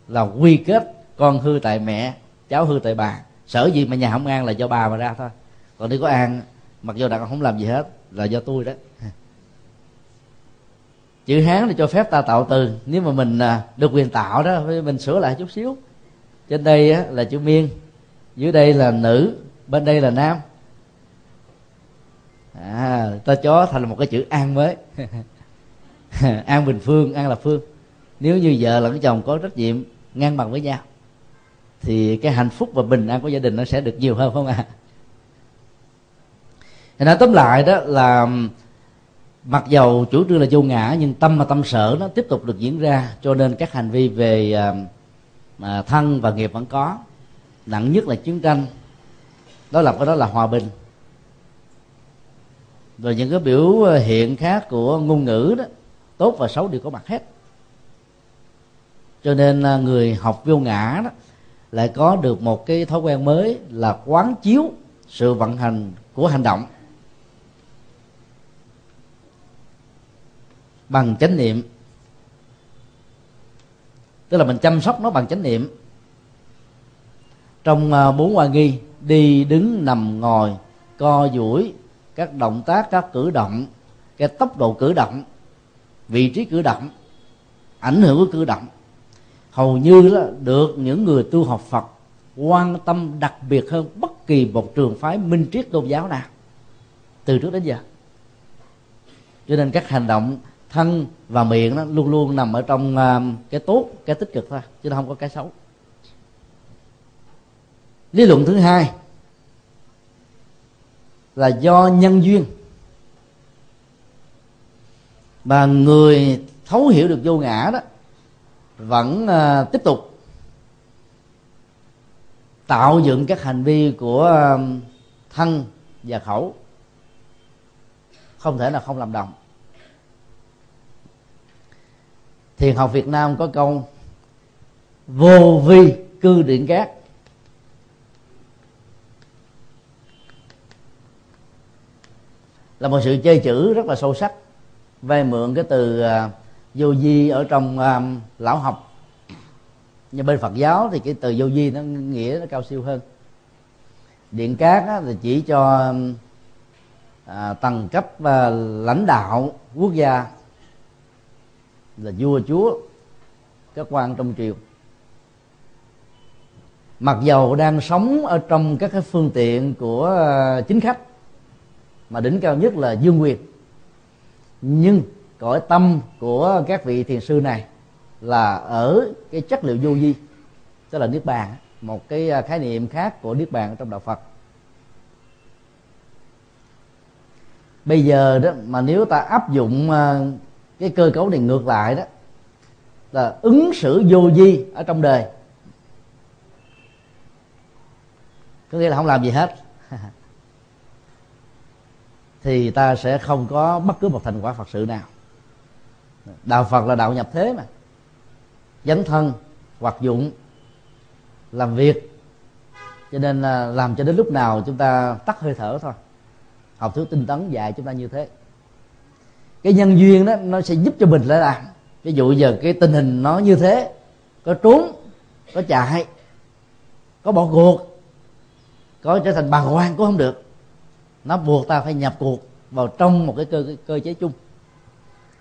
là quy kết con hư tại mẹ, cháu hư tại bà. Sở gì mà nhà không an là do bà mà ra thôi. Còn nếu có an, mặc dù đàn không làm gì hết, là do tôi đó. Chữ hán thì cho phép ta tạo từ. Nếu mà mình à, được quyền tạo đó mình sửa lại chút xíu. Trên đây là chữ miên, dưới đây là nữ, bên đây là nam à, ta chó thành một cái chữ an mới. [laughs] An bình phương an là phương. Nếu như vợ lẫn chồng có trách nhiệm ngang bằng với nhau thì cái hạnh phúc và bình an của gia đình nó sẽ được nhiều hơn không ạ? À? nói tóm lại đó là mặc dầu chủ trương là vô ngã nhưng tâm và tâm sở nó tiếp tục được diễn ra cho nên các hành vi về mà thân và nghiệp vẫn có. Nặng nhất là chiến tranh. Đó là cái đó là hòa bình rồi những cái biểu ờ, hiện khác của ngôn ngữ đó, tốt và xấu đều có mặt hết. Cho nên ờ, người học vô ngã đó lại có được một cái thói quen mới là quán chiếu sự vận hành của hành động. Bằng chánh niệm. Tức là mình chăm sóc nó bằng chánh niệm. Trong ờ, bốn hoa nghi, đi đứng nằm ngồi, co duỗi các động tác, các cử động, cái tốc độ cử động, vị trí cử động, ảnh hưởng của cử động. Hầu như là được những người tu học Phật quan tâm đặc biệt hơn bất kỳ một trường phái minh triết tôn giáo nào, từ trước đến giờ. Cho nên các hành động thân và miệng nó luôn luôn nằm ở trong à, cái tốt, cái tích cực thôi, chứ nó không có cái xấu. Lý luận thứ hai là do nhân duyên. Mà người thấu hiểu được vô ngã đó, vẫn à, tiếp tục tạo dựng các hành vi của à, thân và khẩu. Không thể là không làm đồng. Thiền học việt nam có câu, vô vi cư điện cát là một sự chơi chữ rất là sâu sắc vay mượn cái từ uh, vô vi ở trong um, lão học. Nhưng bên phật giáo thì cái từ vô vi nó nghĩa nó cao siêu hơn. Điện cát á, thì chỉ cho à, tầng cấp à, lãnh đạo quốc gia là vua chúa các quan trong triều. Mặc dầu đang sống ở trong các cái phương tiện của à, chính khách mà đỉnh cao nhất là dương quyền. Nhưng cõi tâm của các vị thiền sư này là ở cái chất liệu vô vi, tức là niết bàn, một cái à, khái niệm khác của niết bàn trong đạo phật. Bây giờ đó, mà nếu ta áp dụng à, cái cơ cấu này ngược lại đó, là ứng xử vô vi ở trong đời. Có nghĩa là không làm gì hết thì ta sẽ không có bất cứ một thành quả phật sự nào. Đạo phật là đạo nhập thế mà. Dấn thân, hoạt dụng, làm việc. Cho nên là làm cho đến lúc nào chúng ta tắt hơi thở thôi. Học thuyết tinh tấn dạy chúng ta như thế. Cái nhân duyên đó, nó sẽ giúp cho mình lại làm. Ví dụ giờ cái tình hình nó như thế, có trốn, có chạy, có bỏ cuộc, có trở thành bà quan cũng không được nó buộc ta phải nhập cuộc vào trong một cái cơ cơ chế chung.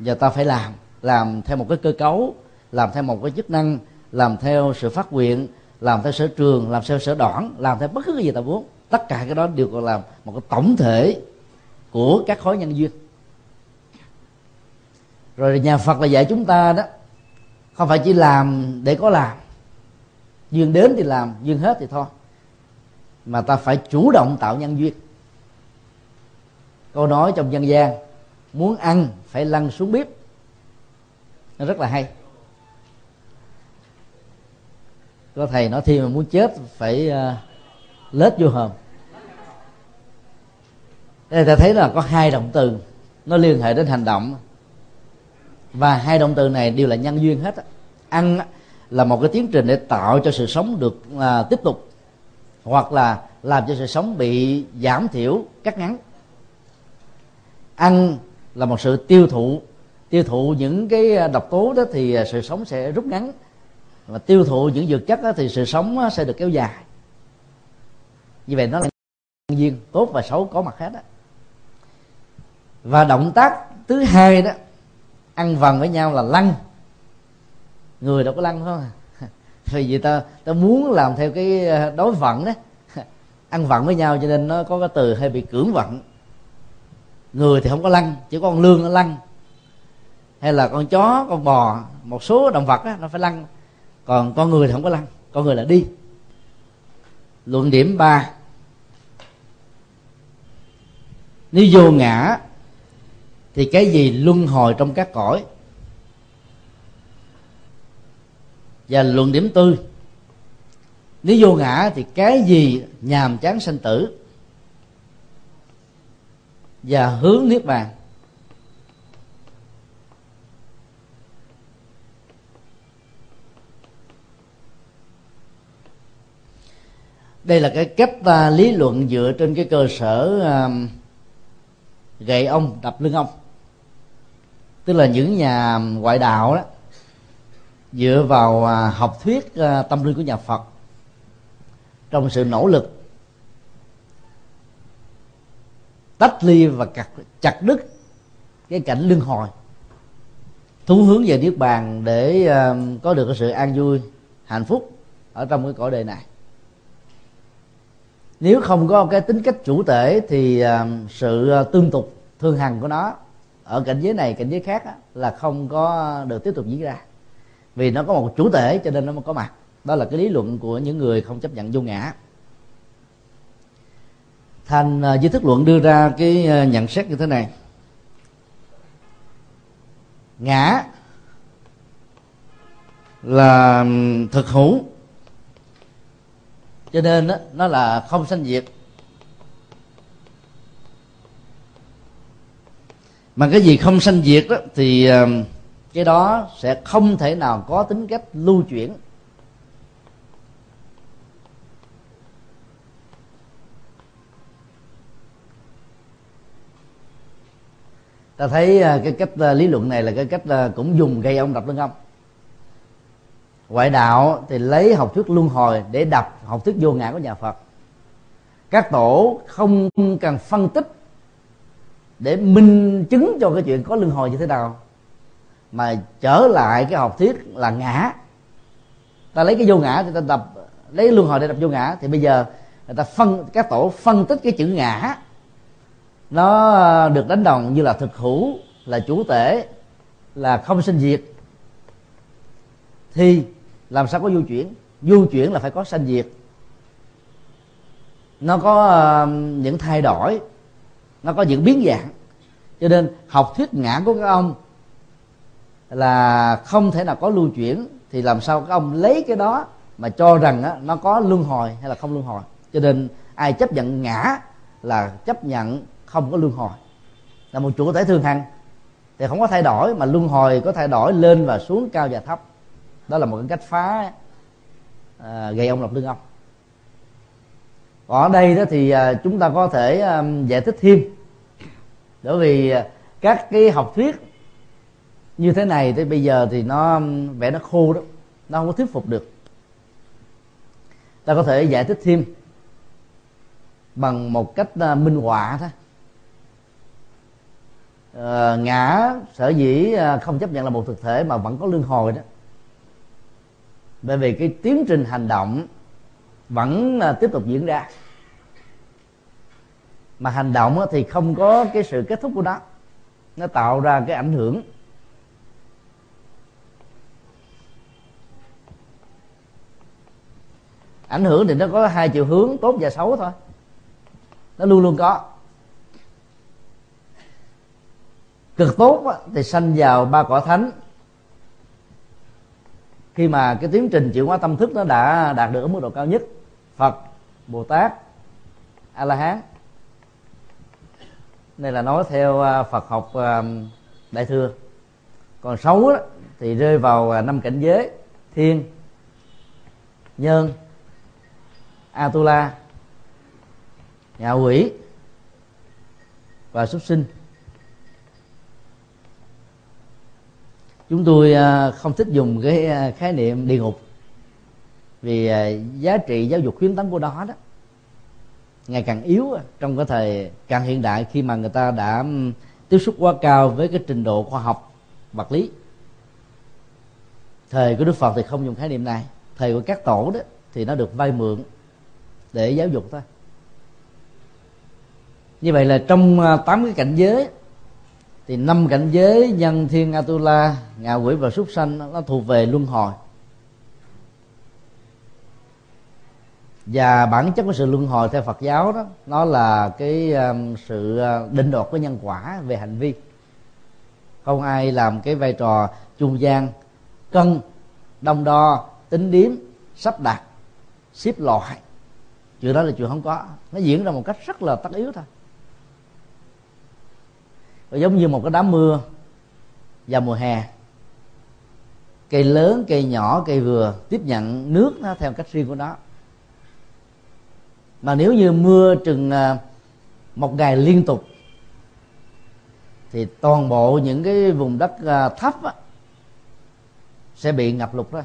Giờ ta phải làm làm theo một cái cơ cấu, làm theo một cái chức năng, làm theo sự phát nguyện, làm theo sở trường, làm theo sở đoạn làm theo bất cứ cái gì ta muốn. Tất cả cái đó đều còn làm một cái tổng thể của các khối nhân duyên. Rồi nhà phật là dạy chúng ta đó, không phải chỉ làm để có làm. Duyên đến thì làm, duyên hết thì thôi. Mà ta phải chủ động tạo nhân duyên câu nói trong dân gian muốn ăn phải lăn xuống bếp. Nó rất là hay. Có thầy nói thi mà muốn chết phải uh, lết vô hòm. Đây ta thấy là có hai động từ nó liên hệ đến hành động. Và hai động từ này đều là nhân duyên hết ăn là một cái tiến trình để tạo cho sự sống được uh, tiếp tục hoặc là làm cho sự sống bị giảm thiểu cắt ngắn ăn là một sự tiêu thụ. Tiêu thụ những cái à, độc tố đó thì à, sự sống sẽ rút ngắn. Và tiêu thụ những dược chất đó thì sự sống sẽ được kéo dài. Như vậy nó là nhân duyên, tốt và xấu có mặt hết đó và động tác thứ hai đó, ăn vần với nhau là lăn. Người đâu có lăn không [laughs] vì vậy ta ta muốn làm theo cái à, đối vận đó. [laughs] Ăn vận với nhau cho nên nó có cái từ hay bị cưỡng vận người thì không có lăn chỉ có con lương nó lăn hay là con chó con bò một số động vật đó, nó phải lăn còn con người thì không có lăn con người là đi. Luận điểm 3 nếu vô ngã thì cái gì luân hồi trong các cõi? Và luận điểm tư. Nếu vô ngã thì cái gì nhàm chán sanh tử? Và hướng niết bàn. Đây là cái cách uh, lý luận dựa trên cái cơ sở uh, gậy ông đập lưng ông. Tức là những nhà ngoại đạo đó dựa vào uh, học thuyết uh, tâm linh của nhà Phật trong sự nỗ lực tách ly và chặt, chặt đứt cái cảnh lưng hồi. Thu hướng về niết bàn để uh, có được cái sự an vui hạnh phúc ở trong cái cõi đời này. Nếu không có cái tính cách chủ thể thì uh, sự ờ, tương tục thương hằng của nó ở cảnh giới này cảnh giới khác á, là không có được tiếp tục diễn ra. Vì nó có một chủ thể cho nên nó mới có mặt. Đó là cái lý luận của những người không chấp nhận vô ngã thành uh, à, di thức luận đưa ra cái à, nhận xét như thế này. Ngã là thực hữu. Cho nên đó, nó là không sanh diệt. Mà cái gì không sanh diệt đó thì cái đó sẽ không thể nào có tính cách lưu chuyển. Ta thấy à, cái cách à, lý luận này là cái cách à, cũng dùng gây ông đập lưng ông ngoại đạo thì lấy học thuyết luân hồi để đập học thuyết vô ngã của nhà phật. Các tổ không cần phân tích để minh chứng cho cái chuyện có luân hồi như thế nào, mà trở lại cái học thuyết là ngã. Ta lấy cái vô ngã thì ta đập lấy luân hồi để đập vô ngã. Thì bây giờ người ta phân, các tổ phân tích cái chữ ngã nó ờ, được đánh đồng như là thực hữu là chủ thể là không sinh diệt. Thì làm sao có du chuyển? Du chuyển là phải có sanh diệt. Nó có uh, những thay đổi nó có những biến dạng. Cho nên học thuyết ngã của các ông là không thể nào có lưu chuyển. Thì làm sao các ông lấy cái đó mà cho rằng á, nó có luân hồi hay là không luân hồi? Cho nên ai chấp nhận ngã là chấp nhận không có luân hồi. Là một chủ thể thường hằng thì không có thay đổi mà luân hồi có thay đổi lên và xuống cao và thấp. Đó là một cái cách phá à, gây ông lập lưng ông. Còn ở đây đó thì à, chúng ta có thể à, giải thích thêm. Bởi vì à, các cái học thuyết như thế này thì bây giờ thì nó vẻ nó khô đó nó không có thuyết phục được. Ta có thể giải thích thêm bằng một cách à, minh họa thôi. Ờ, ngã, sở dĩ ờ, không chấp nhận là một thực thể mà vẫn có luân hồi đó. Bởi vì cái tiến trình hành động vẫn ờ, tiếp tục diễn ra. Mà hành động thì không có cái sự kết thúc của nó. Nó tạo ra cái ảnh hưởng. Ảnh hưởng thì nó có hai chiều hướng, tốt và xấu thôi. Nó luôn luôn có. Cực tốt thì sanh vào ba cõi thánh. Khi mà cái tiến trình chuyển hóa tâm thức nó đã đạt được ở mức độ cao nhất phật bồ tát a la hán đây là nói theo à, phật học à, đại thừa. Còn xấu đó, thì rơi vào à, năm cảnh giới thiên nhân atula ngạ quỷ và súc sinh. Chúng tôi à, không thích dùng cái à, khái niệm địa ngục. Vì à, giá trị giáo dục khuyến tấn của đó đó ngày càng yếu trong cái thời càng hiện đại khi mà người ta đã tiếp xúc quá cao với cái trình độ khoa học, vật lý. Thời của đức phật thì không dùng khái niệm này. Thời của các tổ đó thì nó được vay mượn để giáo dục thôi. Như vậy là trong tám cái cảnh giới thì năm cảnh giới nhân thiên atula, ngạ quỷ và súc sanh, nó thuộc về luân hồi. Và bản chất của sự luân hồi theo Phật giáo đó, nó là cái um, sự uh, định đoạt của nhân quả về hành vi. Không ai làm cái vai trò trung gian, cân, đông đo, tính điếm, sắp đặt xếp loại. Chuyện đó là chuyện không có. Nó diễn ra một cách rất là tất yếu thôi và giống như một cái đám mưa vào mùa hè. Cây lớn cây nhỏ cây vừa tiếp nhận nước nó theo cách riêng của nó. Mà nếu như mưa chừng à, một ngày liên tục thì toàn bộ những cái vùng đất à, thấp á, sẽ bị ngập lụt thôi.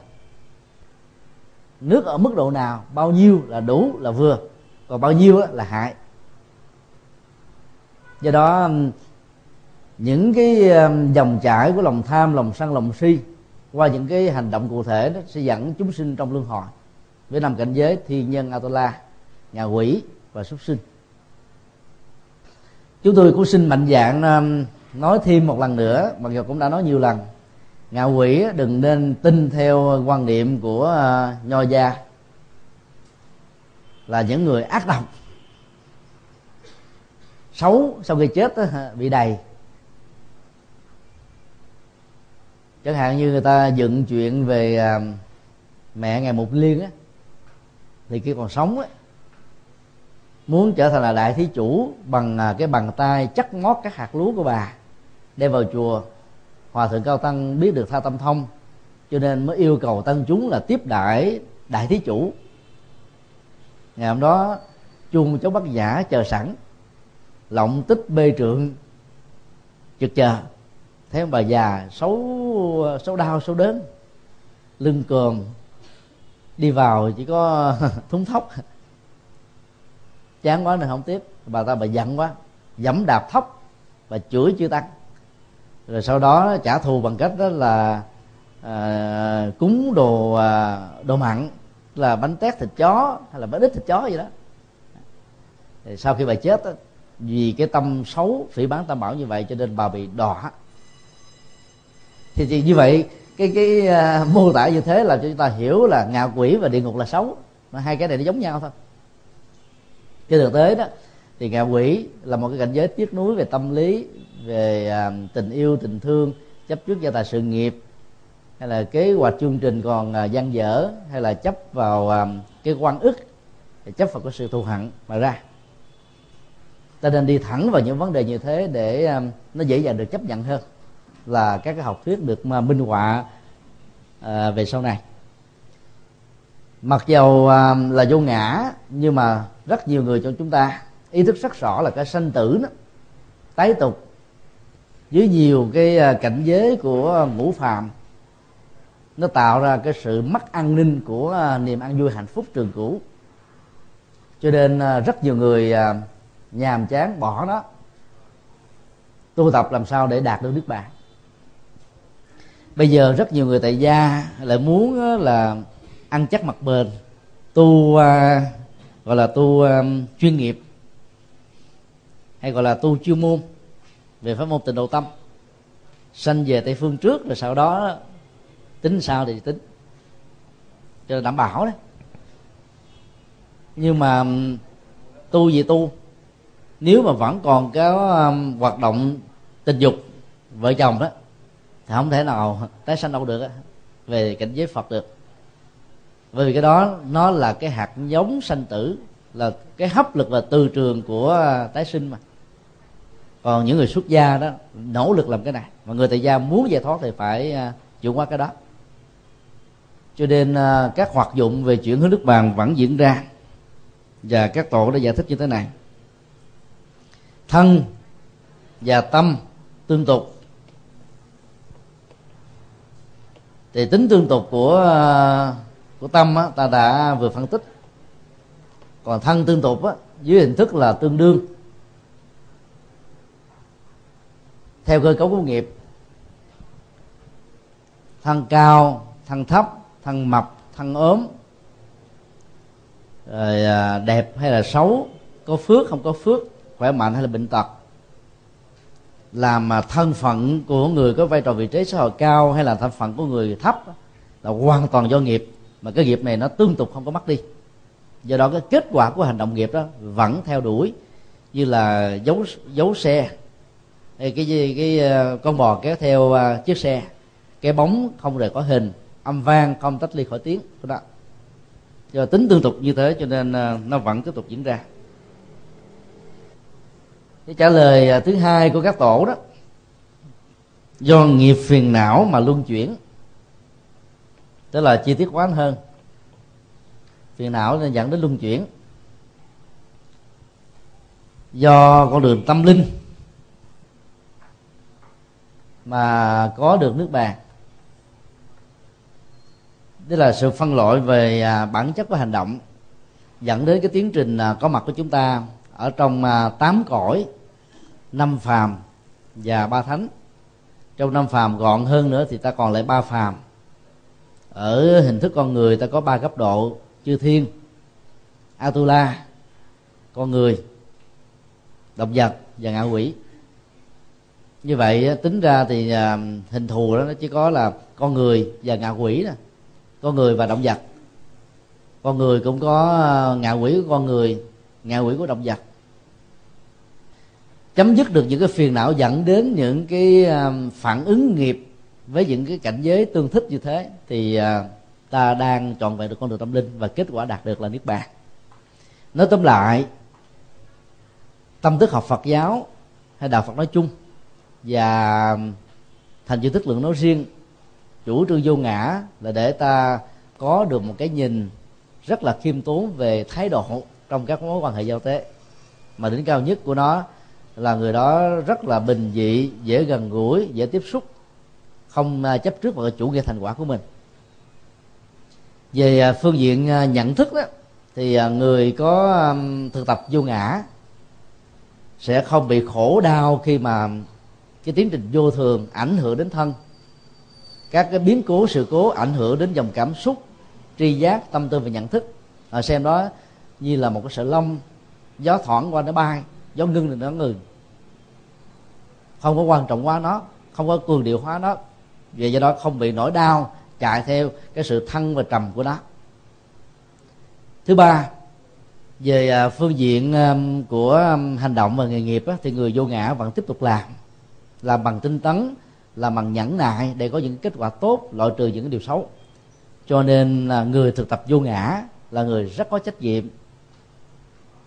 Nước ở mức độ nào bao nhiêu là đủ là vừa. Còn bao nhiêu là hại. Do đó những cái dòng chảy của lòng tham, lòng sân, lòng si qua những cái hành động cụ thể đó sẽ dẫn chúng sinh trong luân hồi. Với năm cảnh giới thiên nhân atula, nhà quỷ và súc sinh. Chúng tôi cũng xin mạnh dạng nói thêm một lần nữa, mặc dù cũng đã nói nhiều lần. Ngạ quỷ đừng nên tin theo quan niệm của ờ, nho gia. Là những người ác độc. Xấu sau khi chết bị đầy. Chẳng hạn như người ta dựng chuyện về à, mẹ ngày mục liên á, thì khi còn sống á. Muốn trở thành là đại thí chủ bằng à, cái bàn tay chắc mót các hạt lúa của bà, đem vào chùa. Hòa thượng cao tăng biết được tha tâm thông, cho nên mới yêu cầu tăng chúng là tiếp đại đại thí chủ. Ngày hôm đó, chuông cháu bắt giả chờ sẵn lộng tích bê trượng trực chờ thấy ông bà già xấu xấu đau xấu đớn. Lưng cường đi vào chỉ có [laughs] thúng thóc. Chán quá nên không tiếp. Bà ta bà giận quá dẫm đạp thóc và chửi chưa tăng. Rồi sau đó trả thù bằng cách đó là à, cúng đồ à, đồ mặn là bánh tét thịt chó hay là bánh ít thịt chó gì đó. Thì sau khi bà chết đó, vì cái tâm xấu phỉ bán tam bảo như vậy cho nên bà bị đọa thì, thì như vậy cái cái uh, mô tả như thế là cho chúng ta hiểu là ngạ quỷ và địa ngục là xấu. Mà hai cái này nó giống nhau thôi. Trên thực tế đó thì ngạ quỷ là một cái cảnh giới tiếc nuối về tâm lý về uh, tình yêu tình thương chấp trước gia tài sự nghiệp hay là kế hoạch chương trình còn uh, gian dở hay là chấp vào uh, cái quan ức chấp vào cái sự thù hận mà ra. Ta nên đi thẳng vào những vấn đề như thế để uh, nó dễ dàng được chấp nhận hơn là các cái học thuyết được mà minh họa à, về sau này. Mặc dầu à, là vô ngã nhưng mà rất nhiều người trong chúng ta ý thức rất rõ là cái sanh tử đó, tái tục dưới nhiều cái à, cảnh giới của ngũ phàm. Nó tạo ra cái sự mất an ninh của à, niềm an vui hạnh phúc trường cũ. Cho nên à, rất nhiều người nhàm chán bỏ nó tu tập làm sao để đạt được nước bạn bây giờ rất nhiều người tại gia lại muốn là ăn chắc mặt bền, tu à, gọi là tu à, chuyên nghiệp, hay gọi là tu chuyên môn về pháp môn tịnh độ tâm. Sanh về tây phương trước, rồi sau đó tính sao thì tính. Cho đảm bảo đấy. Nhưng mà tu gì tu. Nếu mà vẫn còn cái hoạt động tình dục, vợ chồng đó thì không thể nào tái sanh đâu được về cảnh giới phật được. Bởi vì cái đó, nó là cái hạt giống sanh tử, là cái hấp lực và từ trường của tái sinh mà. Còn những người xuất gia đó, nỗ lực làm cái này, mà người tại gia muốn giải thoát thì phải à, vượt qua cái đó. Cho nên à, các hoạt dụng về chuyển hướng nước bàn vẫn diễn ra, và các tổ đã giải thích như thế này. Thân và tâm tương tục. Thì tính tương tục của ờ, của tâm á, ta đã vừa phân tích. Còn thân tương tục á, dưới hình thức là tương đương. Theo cơ cấu của nghiệp thân cao thân thấp thân mập thân ốm rồi ờ, đẹp hay là xấu có phước không có phước khỏe mạnh hay là bệnh tật làm mà thân phận của người có vai trò vị trí xã hội cao hay là thân phận của người thấp là hoàn toàn do nghiệp. Mà cái nghiệp này nó tương tục không có mất đi. Do đó cái kết quả của hành động nghiệp đó vẫn theo đuổi như là dấu dấu xe. Hay cái cái, cái con bò kéo theo ờ, chiếc xe. Cái bóng không rời có hình. Âm vang không tách ly khỏi tiếng. Đó. Do tính tương tục như thế cho nên ờ, nó vẫn tiếp tục diễn ra cái trả lời à, thứ hai của các tổ đó, do nghiệp phiền não mà luân chuyển, tức là chi tiết hóa hơn. Phiền não nên dẫn đến luân chuyển. Do con đường tâm linh mà có được nước bàn. Tức là sự phân loại về à, bản chất của hành động dẫn đến cái tiến trình à, có mặt của chúng ta ở trong tám cõi năm phàm và ba thánh. Trong năm phàm gọn hơn nữa thì ta còn lại ba phàm. Ở hình thức con người ta có ba cấp độ, chư thiên, atula, con người, động vật và ngạ quỷ. Như vậy tính ra thì à, hình thù đó nó chỉ có là con người và ngạ quỷ nè, con người và động vật. Con người cũng có à, ngạ quỷ của con người, ngạ quỷ của động vật chấm dứt được những cái phiền não dẫn đến những cái à, phản ứng nghiệp với những cái cảnh giới tương thích như thế, thì à, ta đang trọn vẹn được con đường tâm linh và kết quả đạt được là niết bàn. Nói tóm lại, tâm thức học Phật giáo hay đạo Phật nói chung và thành chữ thức lượng nói riêng, chủ trương vô ngã là để ta có được một cái nhìn rất là khiêm tốn về thái độ trong các mối quan hệ giao tế. Mà đỉnh cao nhất của nó là người đó rất là bình dị dễ gần gũi dễ tiếp xúc không à, chấp trước vào chủ nghĩa thành quả của mình. Về à, phương diện à, nhận thức đó thì người có thực tập vô ngã sẽ không bị khổ đau khi mà cái tiến trình vô thường ảnh hưởng đến thân. Các cái biến cố sự cố ảnh hưởng đến dòng cảm xúc tri giác tâm tư và nhận thức. À, xem đó như là một cái sợi lông gió thoảng qua nó bay gió ngưng thì nó ngừng. Không có quan trọng quá nó, không có cường điệu hóa nó. Vì do đó không bị nỗi đau, chạy theo cái sự thăng và trầm của nó. Thứ ba, về à, phương diện của hành động và nghề nghiệp thì người vô ngã vẫn tiếp tục làm. Làm bằng tinh tấn, làm bằng nhẫn nại để có những kết quả tốt, loại trừ những điều xấu. Cho nên là người thực tập vô ngã là người rất có trách nhiệm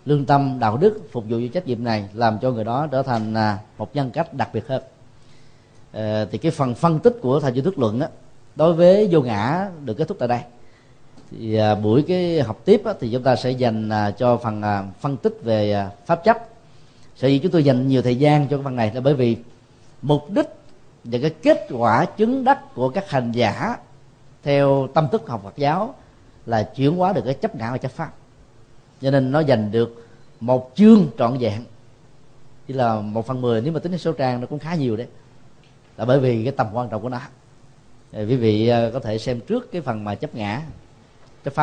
lương tâm đạo đức phục vụ cho trách nhiệm này làm cho người đó trở thành à, một nhân cách đặc biệt hơn. À, thì cái phần phân tích của thầy duy thức luận đó đối với vô ngã được kết thúc tại đây. Thì à, buổi cái học tiếp á, thì chúng ta sẽ dành à, cho phần à, phân tích về à, pháp chấp. Sở dĩ chúng tôi dành nhiều thời gian cho cái phần này là bởi vì mục đích và cái kết quả chứng đắc của các hành giả theo tâm thức học Phật giáo là chuyển hóa được cái chấp ngã và chấp pháp cho nên nó giành được một chương trọn vẹn. Chỉ là một phần mười, nếu mà tính đến số trang nó cũng khá nhiều đấy. Là bởi vì cái tầm quan trọng của nó. Quý vị à, có thể xem trước cái phần mà chấp ngã.